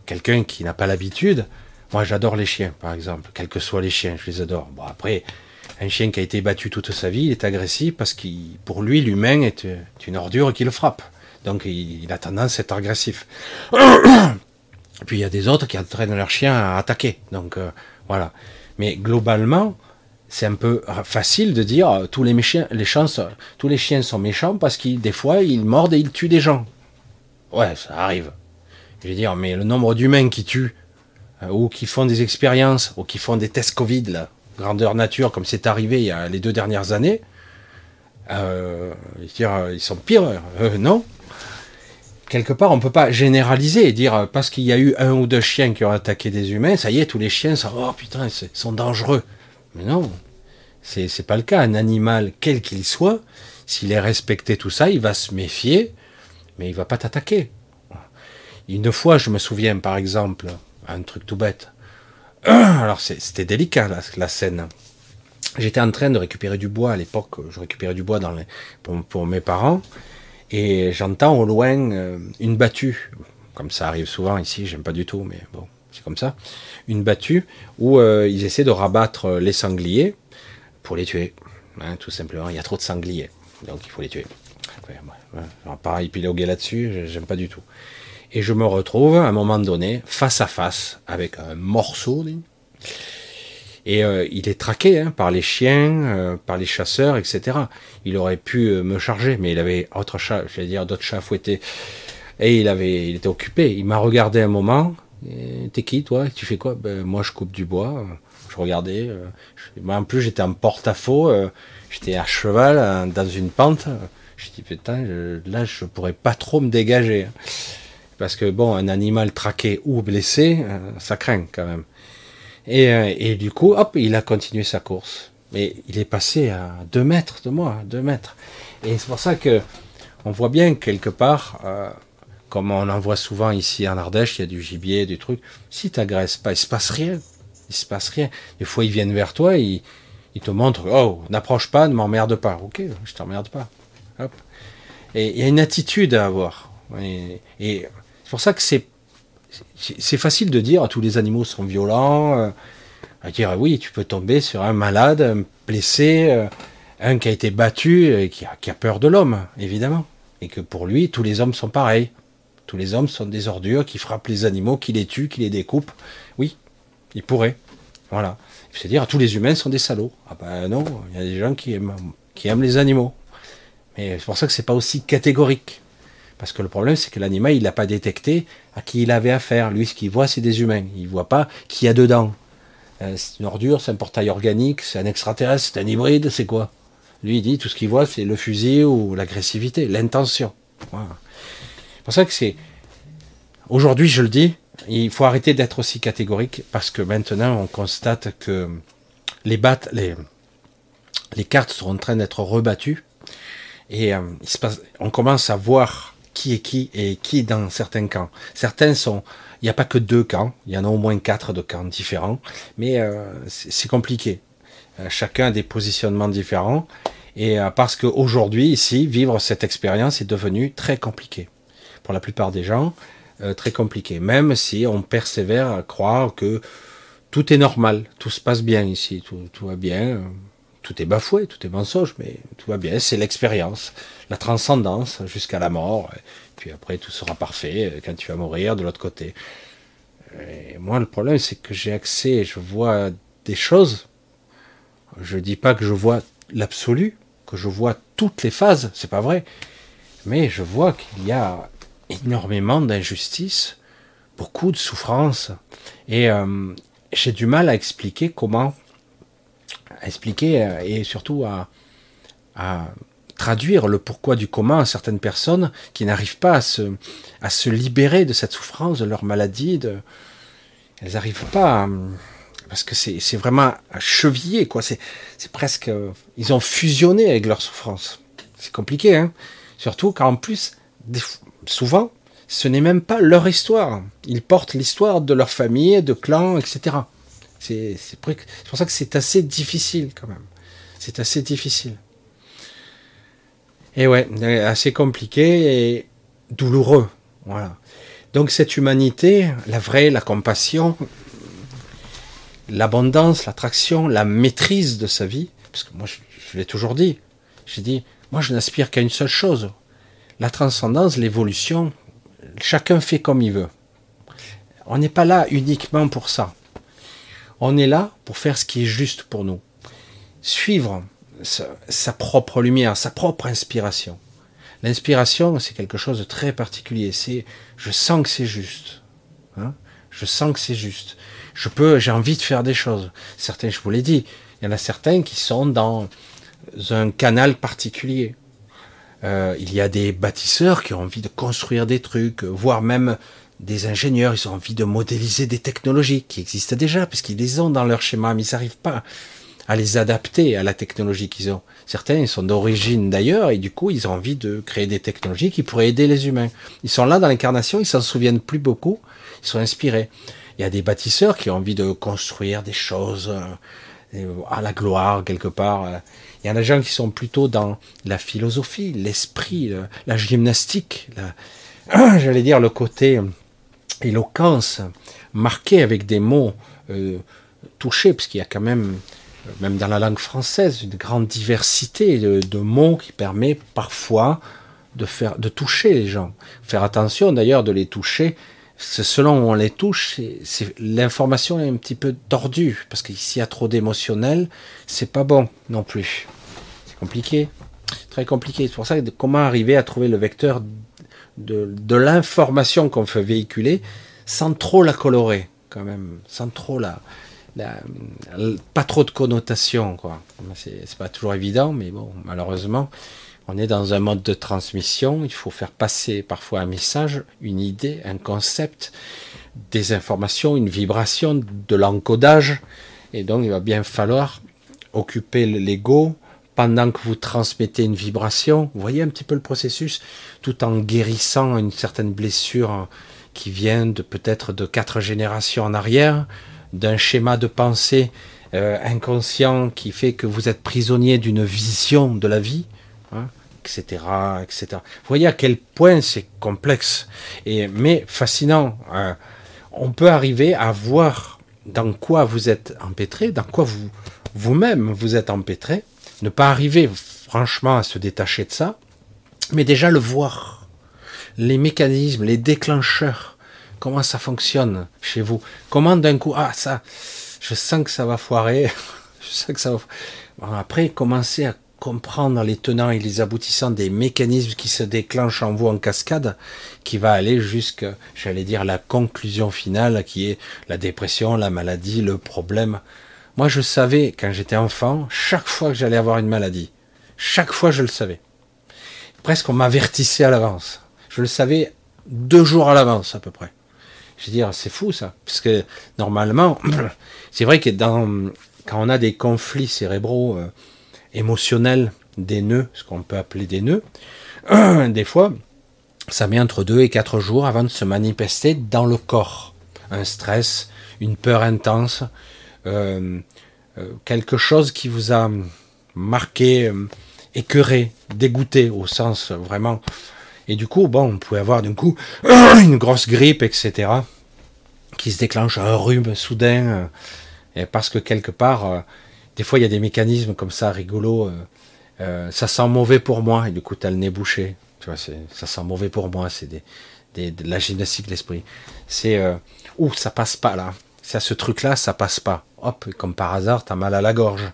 quelqu'un qui n'a pas l'habitude, moi j'adore les chiens par exemple, quels que soient les chiens, je les adore. Bon après, un chien qui a été battu toute sa vie, il est agressif parce que pour lui l'humain est une ordure qui le frappe. Donc il, a tendance à être agressif. Puis il y a des autres qui entraînent leurs chiens à attaquer. Donc euh, voilà. Mais globalement, c'est un peu facile de dire euh, tous les, méchiens, les chances, tous les chiens sont méchants parce qu'ils des fois ils mordent et ils tuent des gens. Ouais, ça arrive. Je veux dire, mais le nombre d'humains qui tuent euh, ou qui font des expériences ou qui font des tests Covid, là, grandeur nature, comme c'est arrivé il y a les deux dernières années, euh, dire, ils sont pires. non, quelque part, on peut pas généraliser et dire euh, parce qu'il y a eu un ou deux chiens qui ont attaqué des humains, ça y est, tous les chiens sont, oh putain, ils sont dangereux. Mais non, c'est, c'est pas le cas. Un animal, quel qu'il soit, s'il est respecté tout ça, il va se méfier, mais il va pas t'attaquer. Une fois, je me souviens, par exemple, un truc tout bête. Alors, c'était délicat, la, scène. J'étais en train de récupérer du bois à l'époque, je récupérais du bois pour mes parents, et j'entends au loin euh, une battue, comme ça arrive souvent ici, j'aime pas du tout, mais bon, c'est comme ça, une battue où euh, ils essaient de rabattre les sangliers pour les tuer, hein, tout simplement. Il y a trop de sangliers, donc il faut les tuer. Ouais, on va pas épiloguer là-dessus, j'aime pas du tout. Et je me retrouve à un moment donné face à face avec un morceau et euh, il est traqué hein, par les chiens, euh, par les chasseurs, etc. Il aurait pu euh, me charger, mais il avait autre chat, je vais dire d'autres chats fouettés. Et il avait, il était occupé. Il m'a regardé un moment. T'es qui toi? Tu fais quoi? Ben, Moi je coupe du bois. Je regardais. moi en plus j'étais en porte-à-faux. j'étais à cheval dans une pente. Je dis putain, là je pourrais pas trop me dégager. Hein. Parce que bon, un animal traqué ou blessé, ça craint quand même. Et, euh, et, du coup, hop, il a continué sa course. Mais il est passé à deux mètres de moi, deux mètres. Et c'est pour ça que on voit bien quelque part, euh, comme on en voit souvent ici en Ardèche, il y a du gibier, du truc. Si t'agresses pas, il se passe rien. Il se passe rien. Des fois, ils viennent vers toi, ils, te montrent, oh, n'approche pas, ne m'emmerde pas. Ok, je t'emmerde pas. Hop. Et il y a une attitude à avoir. Et c'est pour ça que c'est c'est facile de dire tous les animaux sont violents, euh, à dire oui, tu peux tomber sur un malade, un blessé, euh, un qui a été battu et qui a, peur de l'homme, évidemment. Et que pour lui, tous les hommes sont pareils. Tous les hommes sont des ordures qui frappent les animaux, qui les tuent, qui les découpent. Oui, il pourrait. Voilà. C'est-à-dire, tous les humains sont des salauds. Ah ben non, il y a des gens qui aiment, les animaux. Mais c'est pour ça que c'est pas aussi catégorique. Parce que le problème, c'est que l'animal, il n'a pas détecté à qui il avait affaire. Lui, ce qu'il voit, c'est des humains. Il ne voit pas qui y a dedans. Euh, c'est une ordure, c'est un portail organique, c'est un extraterrestre, c'est un hybride, c'est quoi? Lui, il dit, tout ce qu'il voit, c'est le fusil ou l'agressivité, l'intention. C'est pour ça que c'est... Aujourd'hui, je le dis, il faut arrêter d'être aussi catégorique, parce que maintenant, on constate que les, cartes sont en train d'être rebattues, et euh, on commence à voir qui est qui et qui dans certains camps. Certains sont, il n'y a pas que deux camps, il y en a au moins quatre de camps différents, mais euh, c'est compliqué. Euh, chacun a des positionnements différents et euh, parce qu'aujourd'hui ici, vivre cette expérience est devenu très compliqué pour la plupart des gens. euh, très compliqué. Même si on persévère à croire que tout est normal, tout se passe bien ici, tout, va bien, tout est bafoué, tout est mensonge, mais tout va bien. C'est l'expérience, la transcendance jusqu'à la mort. Puis après, tout sera parfait euh, quand tu vas mourir de l'autre côté. Moi, le problème, c'est que j'ai accès, je vois des choses. Je dis pas que je vois l'absolu, que je vois toutes les phases, c'est pas vrai. Mais je vois qu'il y a énormément d'injustices, beaucoup de souffrances. Et euh, j'ai du mal à expliquer comment, expliquer euh, et surtout à, traduire le pourquoi du comment à certaines personnes qui n'arrivent pas à se, à se libérer de cette souffrance, de leur maladie. De, elles n'arrivent pas à, parce que c'est vraiment chevillé, quoi. C'est presque, ils ont fusionné avec leur souffrance. C'est compliqué, hein. Surtout car en plus, souvent, ce n'est même pas leur histoire. Ils portent l'histoire de leur famille, de clans, etc. C'est pour ça que c'est assez difficile quand même. C'est assez difficile. Et ouais, assez compliqué et douloureux. Voilà. Donc cette humanité, la vraie, la compassion, l'abondance, l'attraction, la maîtrise de sa vie, parce que moi je, l'ai toujours dit, j'ai dit, moi je n'aspire qu'à une seule chose, la transcendance, l'évolution, chacun fait comme il veut. On n'est pas là uniquement pour ça. On est là pour faire ce qui est juste pour nous. Suivre sa, propre lumière, sa propre inspiration. L'inspiration, c'est quelque chose de très particulier. C'est, je sens que c'est juste. Hein je sens que c'est juste je peux, j'ai envie de faire des choses. Certains, je vous l'ai dit, il y en a certains qui sont dans un canal particulier. Euh, il y a des bâtisseurs qui ont envie de construire des trucs, voire même des ingénieurs, ils ont envie de modéliser des technologies qui existent déjà, puisqu'ils les ont dans leur schéma, mais ils n'arrivent pas à les adapter à la technologie qu'ils ont. Certains ils sont d'origine d'ailleurs, et du coup, ils ont envie de créer des technologies qui pourraient aider les humains. Ils sont là dans l'incarnation, ils s'en souviennent plus beaucoup, ils sont inspirés. Il y a des bâtisseurs qui ont envie de construire des choses euh, à la gloire quelque part. Il y en a des gens qui sont plutôt dans la philosophie, l'esprit, la gymnastique, j'allais dire le côté éloquence, marqué avec des mots euh, touchés, parce qu'il y a quand même, même dans la langue française, une grande diversité de, mots qui permet parfois de faire, de toucher les gens. Faire attention d'ailleurs de les toucher selon où on les touche, c'est l'information est un petit peu tordue parce qu'ici il y a trop d'émotionnel, c'est pas bon non plus. C'est compliqué, très compliqué. C'est pour ça que comment arriver à trouver le vecteur de, de l'information qu'on fait véhiculer sans trop la colorer quand même, sans trop la pas trop de connotation quoi. C'est pas toujours évident, mais bon malheureusement on est dans un mode de transmission, il faut faire passer parfois un message, une idée, un concept, des informations, une vibration, de l'encodage. Et donc il va bien falloir occuper l'ego pendant que vous transmettez une vibration. Vous voyez un petit peu le processus, tout en guérissant une certaine blessure qui vient de peut-être de quatre générations en arrière, d'un schéma de pensée euh, inconscient qui fait que vous êtes prisonnier d'une vision de la vie Hein, etc., etc. Vous voyez à quel point c'est complexe, et, mais fascinant. Hein. On peut arriver à voir dans quoi vous êtes empêtré, dans quoi vous vous-même vous êtes empêtré, ne pas arriver franchement à se détacher de ça, mais déjà le voir, les mécanismes, les déclencheurs, comment ça fonctionne chez vous, comment d'un coup, ah ça, je sens que ça va foirer, je sens que ça va. après, commencer à comprendre les tenants et les aboutissants des mécanismes qui se déclenchent en vous en cascade, qui va aller jusqu'à, j'allais dire, la conclusion finale, qui est la dépression, la maladie, le problème. Moi, je savais, quand j'étais enfant, chaque fois que j'allais avoir une maladie, chaque fois je le savais. Presque on m'avertissait à l'avance. Je le savais deux jours à l'avance, à peu près. Je veux dire, c'est fou ça. Parce que normalement, c'est vrai que quand on a des conflits cérébraux, euh, émotionnel des nœuds, ce qu'on peut appeler des nœuds, des fois, ça met entre deux et quatre jours avant de se manifester dans le corps. Un stress, une peur intense, euh, euh, quelque chose qui vous a marqué, écœuré, dégoûté au sens vraiment. Et du coup, bon, on pouvait avoir d'un coup une grosse grippe, etc., qui se déclenche un rhume soudain, euh, et parce que quelque part, euh, des fois, il y a des mécanismes comme ça rigolos. ça sent mauvais pour moi, et du coup, tu as le nez bouché. Tu vois, ça sent mauvais pour moi. C'est des, de la gymnastique de l'esprit. C'est ouh, ça passe pas là. C'est à ce truc-là, ça passe pas. Hop, comme par hasard, tu as mal à la gorge.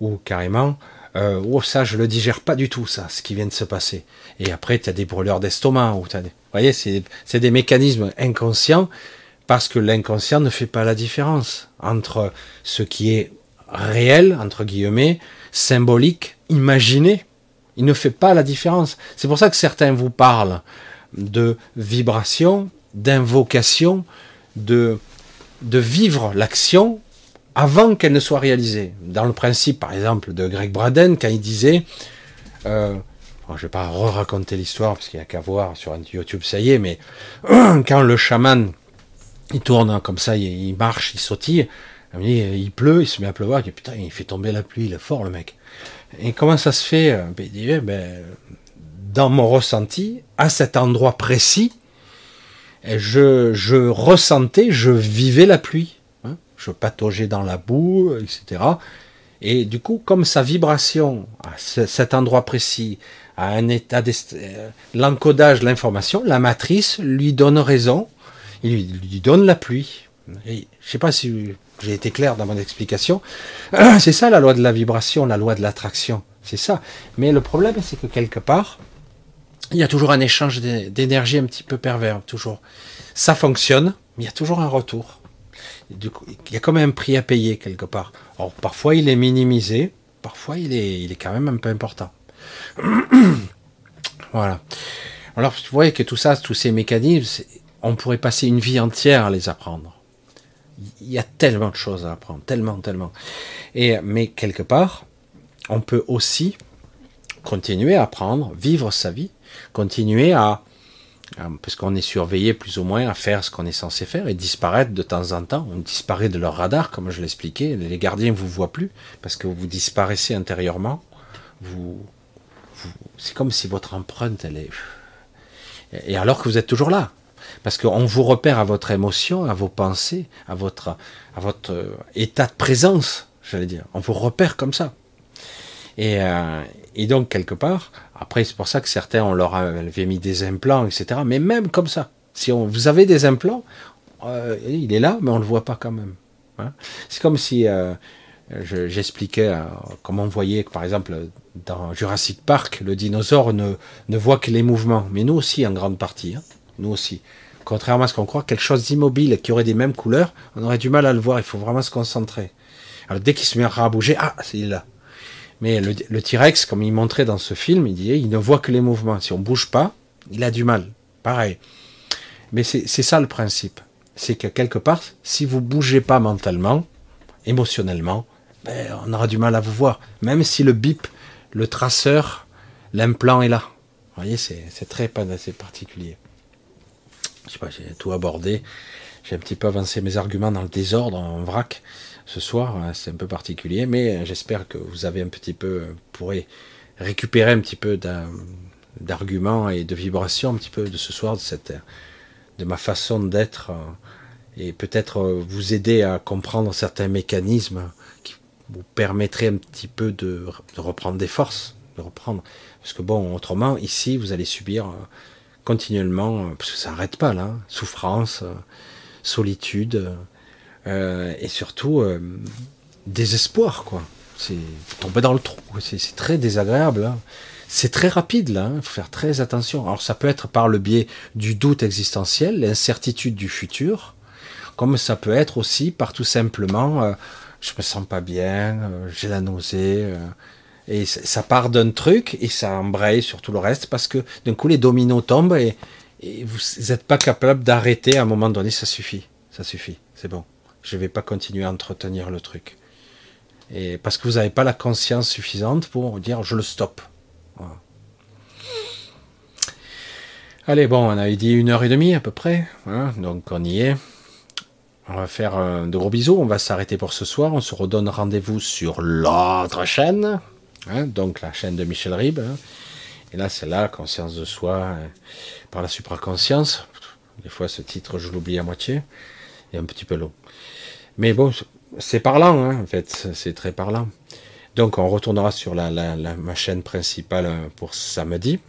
Ou carrément, euh, oh ça je le digère pas du tout ça, ce qui vient de se passer. Et après tu as des brûleurs d'estomac, ou des... vous voyez, c'est des mécanismes inconscients parce que l'inconscient ne fait pas la différence entre ce qui est réel entre guillemets, symbolique, imaginé. Il ne fait pas la différence. C'est pour ça que certains vous parlent de vibration, d'invocation, de de vivre l'action avant qu'elle ne soit réalisée. Dans le principe, par exemple, de Greg Braden, quand il disait, euh, je ne vais pas re-raconter l'histoire parce qu'il n'y a qu'à voir sur YouTube, ça y est, mais quand le chaman, il tourne comme ça, il, marche, il sautille, il pleut, il se met à pleuvoir, il dit, putain, il fait tomber la pluie, il est fort le mec. Et comment ça se fait ben, Il dit, eh ben, dans mon ressenti, à cet endroit précis, je ressentais, je vivais la pluie je pataugeais dans la boue, etc. Et du coup, comme sa vibration à cet endroit précis, à un état euh, l'encodage de l'information, la matrice lui donne raison, il lui, donne la pluie. Et je sais pas si j'ai été clair dans mon explication. C'est ça la loi de la vibration, la loi de l'attraction. C'est ça. Mais le problème, c'est que quelque part, il y a toujours un échange d'énergie un petit peu pervers, toujours. Ça fonctionne, mais il y a toujours un retour il y a quand même un prix à payer quelque part. Alors parfois il est minimisé, parfois il est, il est quand même un peu important. voilà. Alors vous voyez que tout ça, tous ces mécanismes, on pourrait passer une vie entière à les apprendre. Il y a tellement de choses à apprendre, tellement, tellement. Et mais quelque part, on peut aussi continuer à apprendre, vivre sa vie, continuer à parce qu'on est surveillé plus ou moins à faire ce qu'on est censé faire et disparaître de temps en temps. On disparaît de leur radar, comme je l'expliquais. Les gardiens ne vous voient plus parce que vous disparaissez intérieurement. Vous, c'est comme si votre empreinte, elle est. Et alors que vous êtes toujours là. Parce qu'on vous repère à votre émotion, à vos pensées, à votre, à votre euh, état de présence, j'allais dire. On vous repère comme ça. Et, euh, et donc, quelque part, après, c'est pour ça que certains, on leur avait mis des implants, etc. Mais même comme ça, si on, vous avez des implants, euh, il est là, mais on ne le voit pas quand même. Hein. C'est comme si euh, j'expliquais euh, comment on voyait par exemple, dans Jurassic Park, le dinosaure ne, ne voit que les mouvements. Mais nous aussi, en grande partie. Hein. Nous aussi. Contrairement à ce qu'on croit, quelque chose d'immobile qui aurait des mêmes couleurs, on aurait du mal à le voir. Il faut vraiment se concentrer. Alors dès qu'il se met à bouger, ah, c'est là. Mais le, T-Rex, comme il montrait dans ce film, il disait, il ne voit que les mouvements. Si on bouge pas, il a du mal. Pareil. Mais c'est ça le principe. C'est que quelque part, si vous bougez pas mentalement, émotionnellement, ben, on aura du mal à vous voir. Même si le bip, le traceur, l'implant est là. Vous voyez, c'est très assez particulier. Je sais pas, j'ai tout abordé. J'ai un petit peu avancé mes arguments dans le désordre, en vrac ce soir. Hein, c'est un peu particulier, mais j'espère que vous avez un petit peu, pourrez récupérer un petit peu d'arguments et de vibrations un petit peu de ce soir, de, cette, de ma façon d'être, euh, et peut-être euh, vous aider à comprendre certains mécanismes qui vous permettraient un petit peu de, reprendre des forces, de reprendre. Parce que bon, autrement, ici, vous allez subir euh, continuellement, parce que ça n'arrête pas là, hein, souffrance, solitude, euh, et surtout euh, désespoir, quoi. C'est tomber dans le trou, c'est très désagréable. Hein. C'est très rapide là, il hein. faut faire très attention. Alors ça peut être par le biais du doute existentiel, l'incertitude du futur, comme ça peut être aussi par tout simplement euh, je me sens pas bien, j'ai la nausée, et ça part d'un truc et ça embraye sur tout le reste parce que d'un coup les dominos tombent et, et vous n'êtes pas capable d'arrêter à un moment donné, ça suffit, ça suffit, c'est bon je ne vais pas continuer à entretenir le truc. Et parce que vous n'avez pas la conscience suffisante pour dire je le stoppe. Allez, bon, on avait dit une heure et demie à peu près, hein, donc on y est. On va faire euh, de gros bisous, on va s'arrêter pour ce soir, on se redonne rendez-vous sur l'autre chaîne, hein, donc la chaîne de Michel Ribes. Hein. Et là, c'est là, conscience de soi, euh, par la supraconscience. Des fois, ce titre, je l'oublie à moitié. Il est un petit peu long. Mais bon, c'est parlant, hein, en fait. C'est très parlant. Donc, on retournera sur la, ma chaîne principale euh, pour samedi.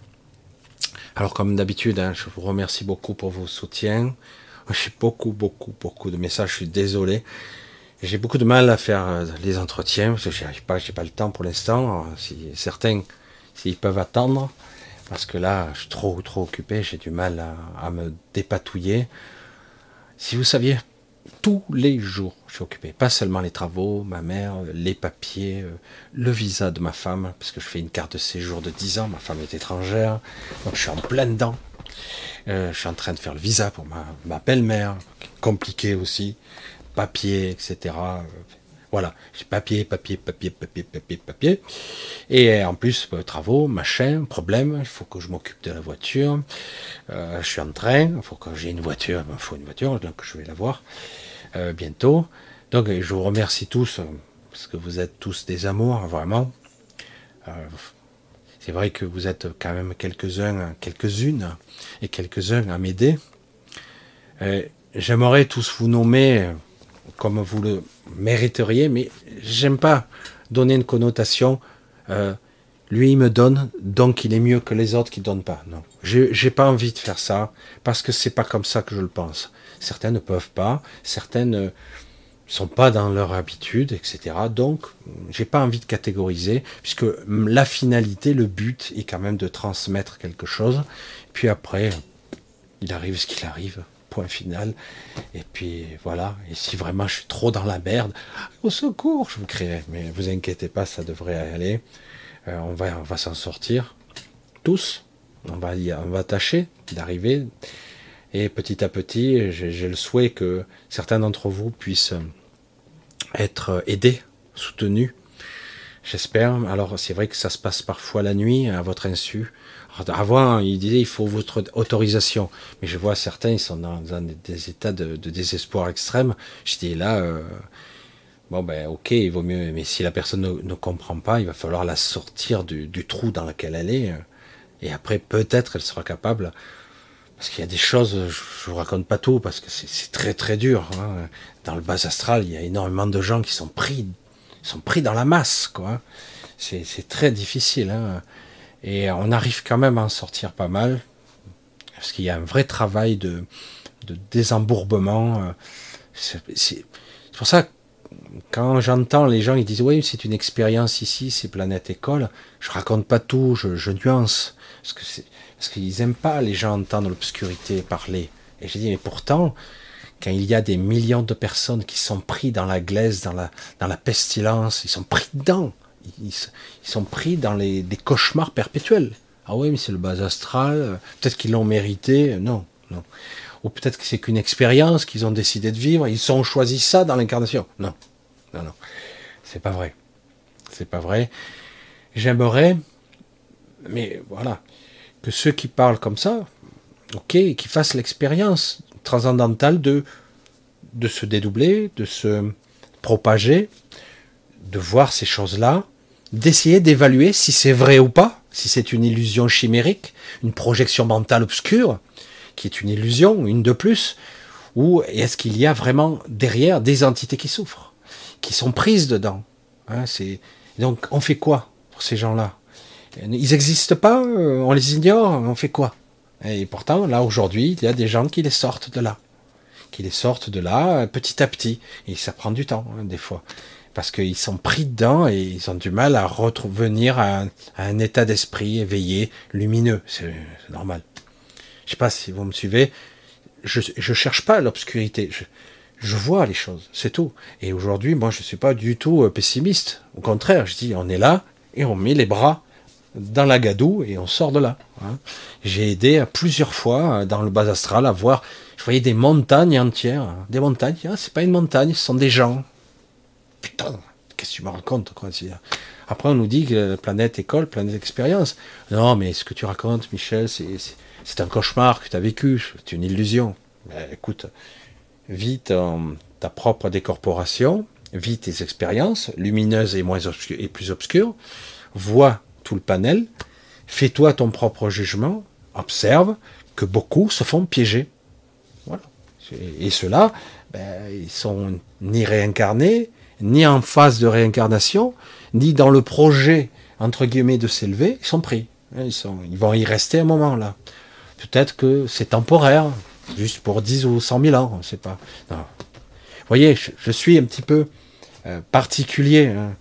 Alors, comme d'habitude, hein, je vous remercie beaucoup pour vos soutiens. J'ai beaucoup, beaucoup, beaucoup de messages. Je suis désolé. J'ai beaucoup de mal à faire euh, les entretiens parce que j'y arrive pas, j'ai pas le temps pour l'instant. Si certains, s'ils peuvent attendre, parce que là, je suis trop, trop occupé, j'ai du mal à, me dépatouiller. Si vous saviez, tous les jours, je suis occupé. Pas seulement les travaux, ma mère, les papiers, euh, le visa de ma femme, parce que je fais une carte de séjour de 10 ans, ma femme est étrangère, donc je suis en plein dedans. Euh, je suis en train de faire le visa pour ma, belle-mère, compliqué aussi papier, etc. Voilà, j'ai papier, papier, papier, papier, papier, papier. Et en plus, euh, travaux, machin, problème, il faut que je m'occupe de la voiture. Euh, je suis en train, il faut que j'ai une voiture, il faut une voiture, donc je vais la voir euh, bientôt. Donc je vous remercie tous, parce que vous êtes tous des amours, vraiment. c'est vrai que vous êtes quand même quelques-uns, quelques-unes et quelques-uns à m'aider. J'aimerais tous vous nommer comme vous le mériteriez, mais j'aime pas donner une connotation. Euh, lui, il me donne, donc il est mieux que les autres qui donnent pas. Non, j'ai pas envie de faire ça parce que c'est pas comme ça que je le pense. Certains ne peuvent pas, certains ne sont pas dans leur habitude, etc. Donc, j'ai pas envie de catégoriser puisque la finalité, le but est quand même de transmettre quelque chose. Puis après, il arrive ce qu'il arrive point final. Et puis voilà, et si vraiment je suis trop dans la merde, au secours, je vous crierai. Mais vous inquiétez pas, ça devrait aller. Euh, on va, on va s'en sortir. Tous. On va, on va tâcher d'arriver. Et petit à petit, j'ai le souhait que certains d'entre vous puissent être aidés, soutenus. J'espère. Alors c'est vrai que ça se passe parfois la nuit, à votre insu. Avant, il disait il faut votre autorisation. Mais je vois certains, ils sont dans, des états de, désespoir extrême. Je dis là, euh, bon ben ok, il vaut mieux. Mais si la personne ne, comprend pas, il va falloir la sortir du, trou dans lequel elle est. Euh, et après, peut-être, elle sera capable. Parce qu'il y a des choses, je vous raconte pas tout, parce que c'est très très dur. Hein. Dans le bas astral, il y a énormément de gens qui sont pris, sont pris dans la masse, quoi. C'est très difficile. Hein. Et on arrive quand même à en sortir pas mal, parce qu'il y a un vrai travail de, de désembourbement. Euh, c'est pour ça que quand j'entends les gens, ils disent oui, c'est une expérience ici, c'est planète école. Je raconte pas tout, je, je nuance, parce que parce qu'ils aiment pas les gens entendre l'obscurité parler. Et j'ai dit mais pourtant, quand il y a des millions de personnes qui sont pris dans la glaise, dans la dans la pestilence, ils sont pris dedans ils, sont pris dans les, des cauchemars perpétuels. Ah oui, mais c'est le bas astral, peut-être qu'ils l'ont mérité, non, non. Ou peut-être que c'est qu'une expérience qu'ils ont décidé de vivre, ils ont choisi ça dans l'incarnation. Non, non, non, c'est pas vrai. C'est pas vrai. J'aimerais, mais voilà, que ceux qui parlent comme ça, ok, qui fassent l'expérience transcendantale de, de se dédoubler, de se propager, de voir ces choses-là, d'essayer d'évaluer si c'est vrai ou pas, si c'est une illusion chimérique, une projection mentale obscure, qui est une illusion, une de plus, ou est-ce qu'il y a vraiment derrière des entités qui souffrent, qui sont prises dedans hein. Donc on fait quoi pour ces gens-là? Ils n'existent pas, euh, on les ignore, on fait quoi? Et pourtant, là aujourd'hui, il y a des gens qui les sortent de là, qui les sortent de là euh, petit à petit, et ça prend du temps, hein, des fois parce qu'ils sont pris dedans et ils ont du mal à revenir à, un, état d'esprit éveillé, lumineux. C'est normal. Je sais pas si vous me suivez. Je je cherche pas l'obscurité. Je, vois les choses, c'est tout. Et aujourd'hui, moi, je suis pas du tout euh, pessimiste. Au contraire, je dis, on est là et on met les bras dans la gadoue et on sort de là. Hein. J'ai aidé plusieurs fois euh, dans le bas astral à voir. Je voyais des montagnes entières, hein. des montagnes. Ah, c'est pas une montagne, ce sont des gens putain, qu'est-ce que tu me racontes quoi Après, on nous dit que planète école, planète expérience. Non, mais ce que tu racontes, Michel, c'est un cauchemar que tu as vécu, c'est une illusion. écoute, vis ta propre décorporation, vis tes expériences, lumineuses et, moins et plus obscures, vois le panel, Fais-toi ton propre jugement, observe que beaucoup se font piéger. Voilà. Et ceux-là, ben, ils sont ni réincarnés, ni en phase de réincarnation, ni dans le projet, entre guillemets, de s'élever, ils sont pris. Ils, sont, ils vont y rester un moment là. Peut-être que c'est temporaire, juste pour 10 ou 100 000 ans, on sait pas. Voyez, je, suis un petit peu euh, particulier. Hein.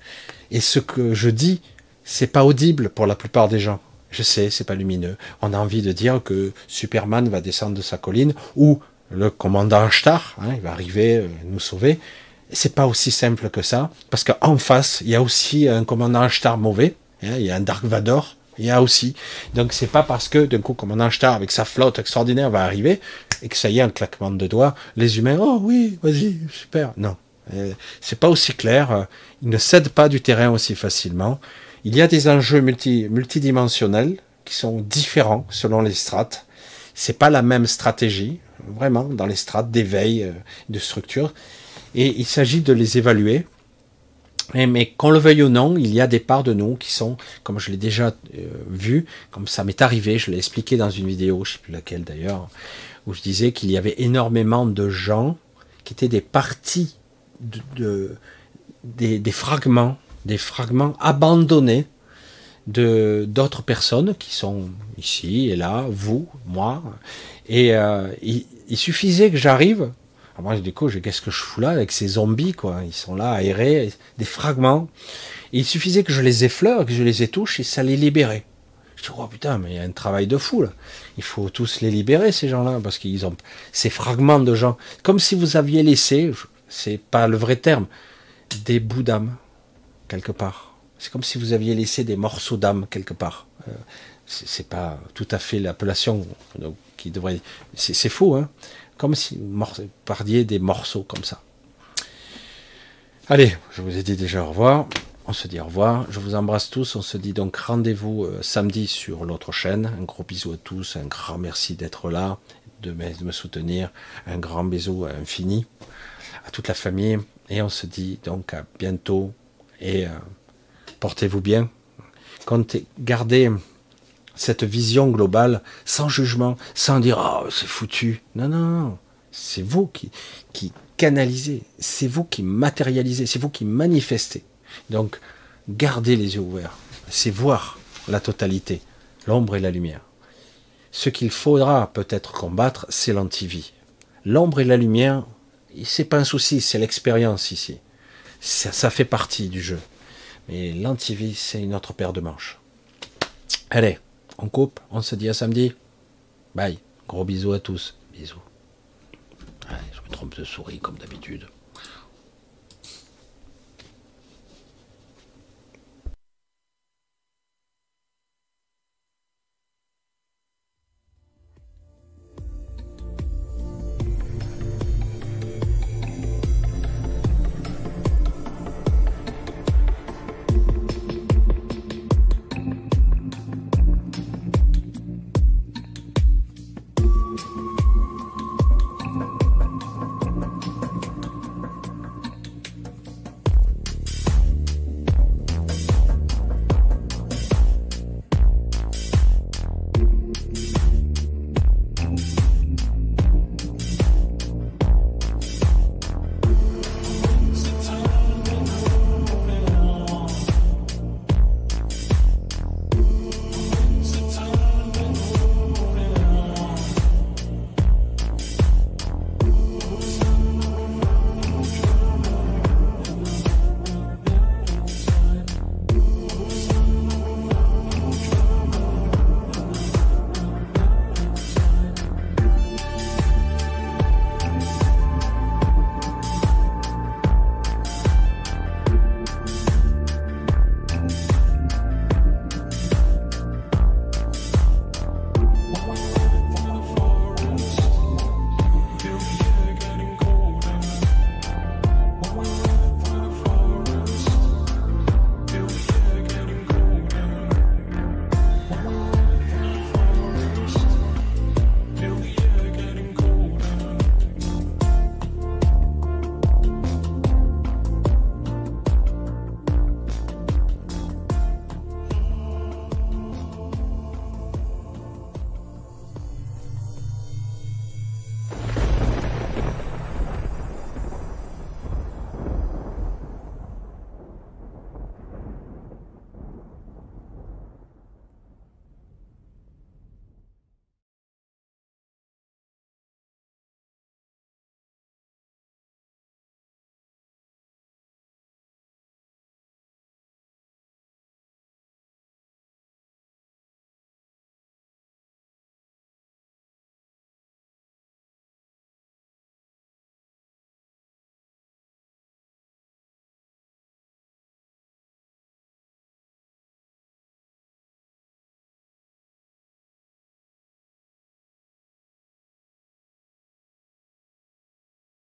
Et ce que je dis, c'est pas audible pour la plupart des gens. Je sais, c'est pas lumineux. On a envie de dire que Superman va descendre de sa colline ou le commandant Star, hein, il va arriver euh, nous sauver. C'est pas aussi simple que ça, parce qu'en face, il y a aussi un commandant Star mauvais, hein, il y a un Dark Vador, il y a aussi. Donc c'est pas parce que d'un coup commandant Star avec sa flotte extraordinaire va arriver et que ça y est un claquement de doigts, les humains, oh oui, vas-y, super. Non, euh, c'est pas aussi clair. Euh, ils ne cèdent pas du terrain aussi facilement. Il y a des enjeux multi, multidimensionnels qui sont différents selon les strates. C'est pas la même stratégie, vraiment, dans les strates d'éveil, euh, de structure. Et il s'agit de les évaluer. Mais, qu'on le veuille ou non, il y a des parts de nous qui sont, comme je l'ai déjà vu, comme ça m'est arrivé, je l'ai expliqué dans une vidéo, je sais plus laquelle d'ailleurs, où je disais qu'il y avait énormément de gens qui étaient des parties de, des, fragments, des fragments abandonnés de d'autres personnes qui sont ici et là, vous, moi, et euh, il, suffisait que j'arrive. Moi, du coup, qu'est-ce que je fous là avec ces zombies, quoi? Ils sont là, aérés, des fragments. il suffisait que je les effleure, que je les étouche, et ça les libérait. Je dis, oh putain, mais il y a un travail de fou là. Il faut tous les libérer, ces gens-là, parce qu'ils ont ces fragments de gens. Comme si vous aviez laissé, c'est pas le vrai terme, des bouts d'âme, quelque part. C'est comme si vous aviez laissé des morceaux d'âme quelque part. Euh, c'est pas tout à fait l'appellation qui devrait. C'est faux, hein. Comme si vous parliez des morceaux comme ça. Allez, je vous ai dit déjà au revoir. On se dit au revoir. Je vous embrasse tous. On se dit donc rendez-vous euh, samedi sur l'autre chaîne. Un gros bisou à tous. Un grand merci d'être là, de me soutenir. Un grand bisou infini toute la famille. Et on se dit donc à bientôt et euh, portez-vous bien. gardez cette vision globale sans jugement, sans dire oh c'est foutu. Non non non, c'est vous qui qui canalisez, c'est vous qui matérialisez, c'est vous qui manifestez. Donc gardez les yeux ouverts, c'est voir la totalité, l'ombre et la lumière. Ce qu'il faudra peut-être combattre, c'est l'antivie. L'ombre et la lumière, c'est pas un souci, c'est l'expérience ici. Ça, fait partie du jeu. Mais l'antivie, c'est une autre paire de manches. Allez, on coupe, on se dit à samedi. Bye. Gros bisous à tous. Bisous. je me trompe de souris comme d'habitude.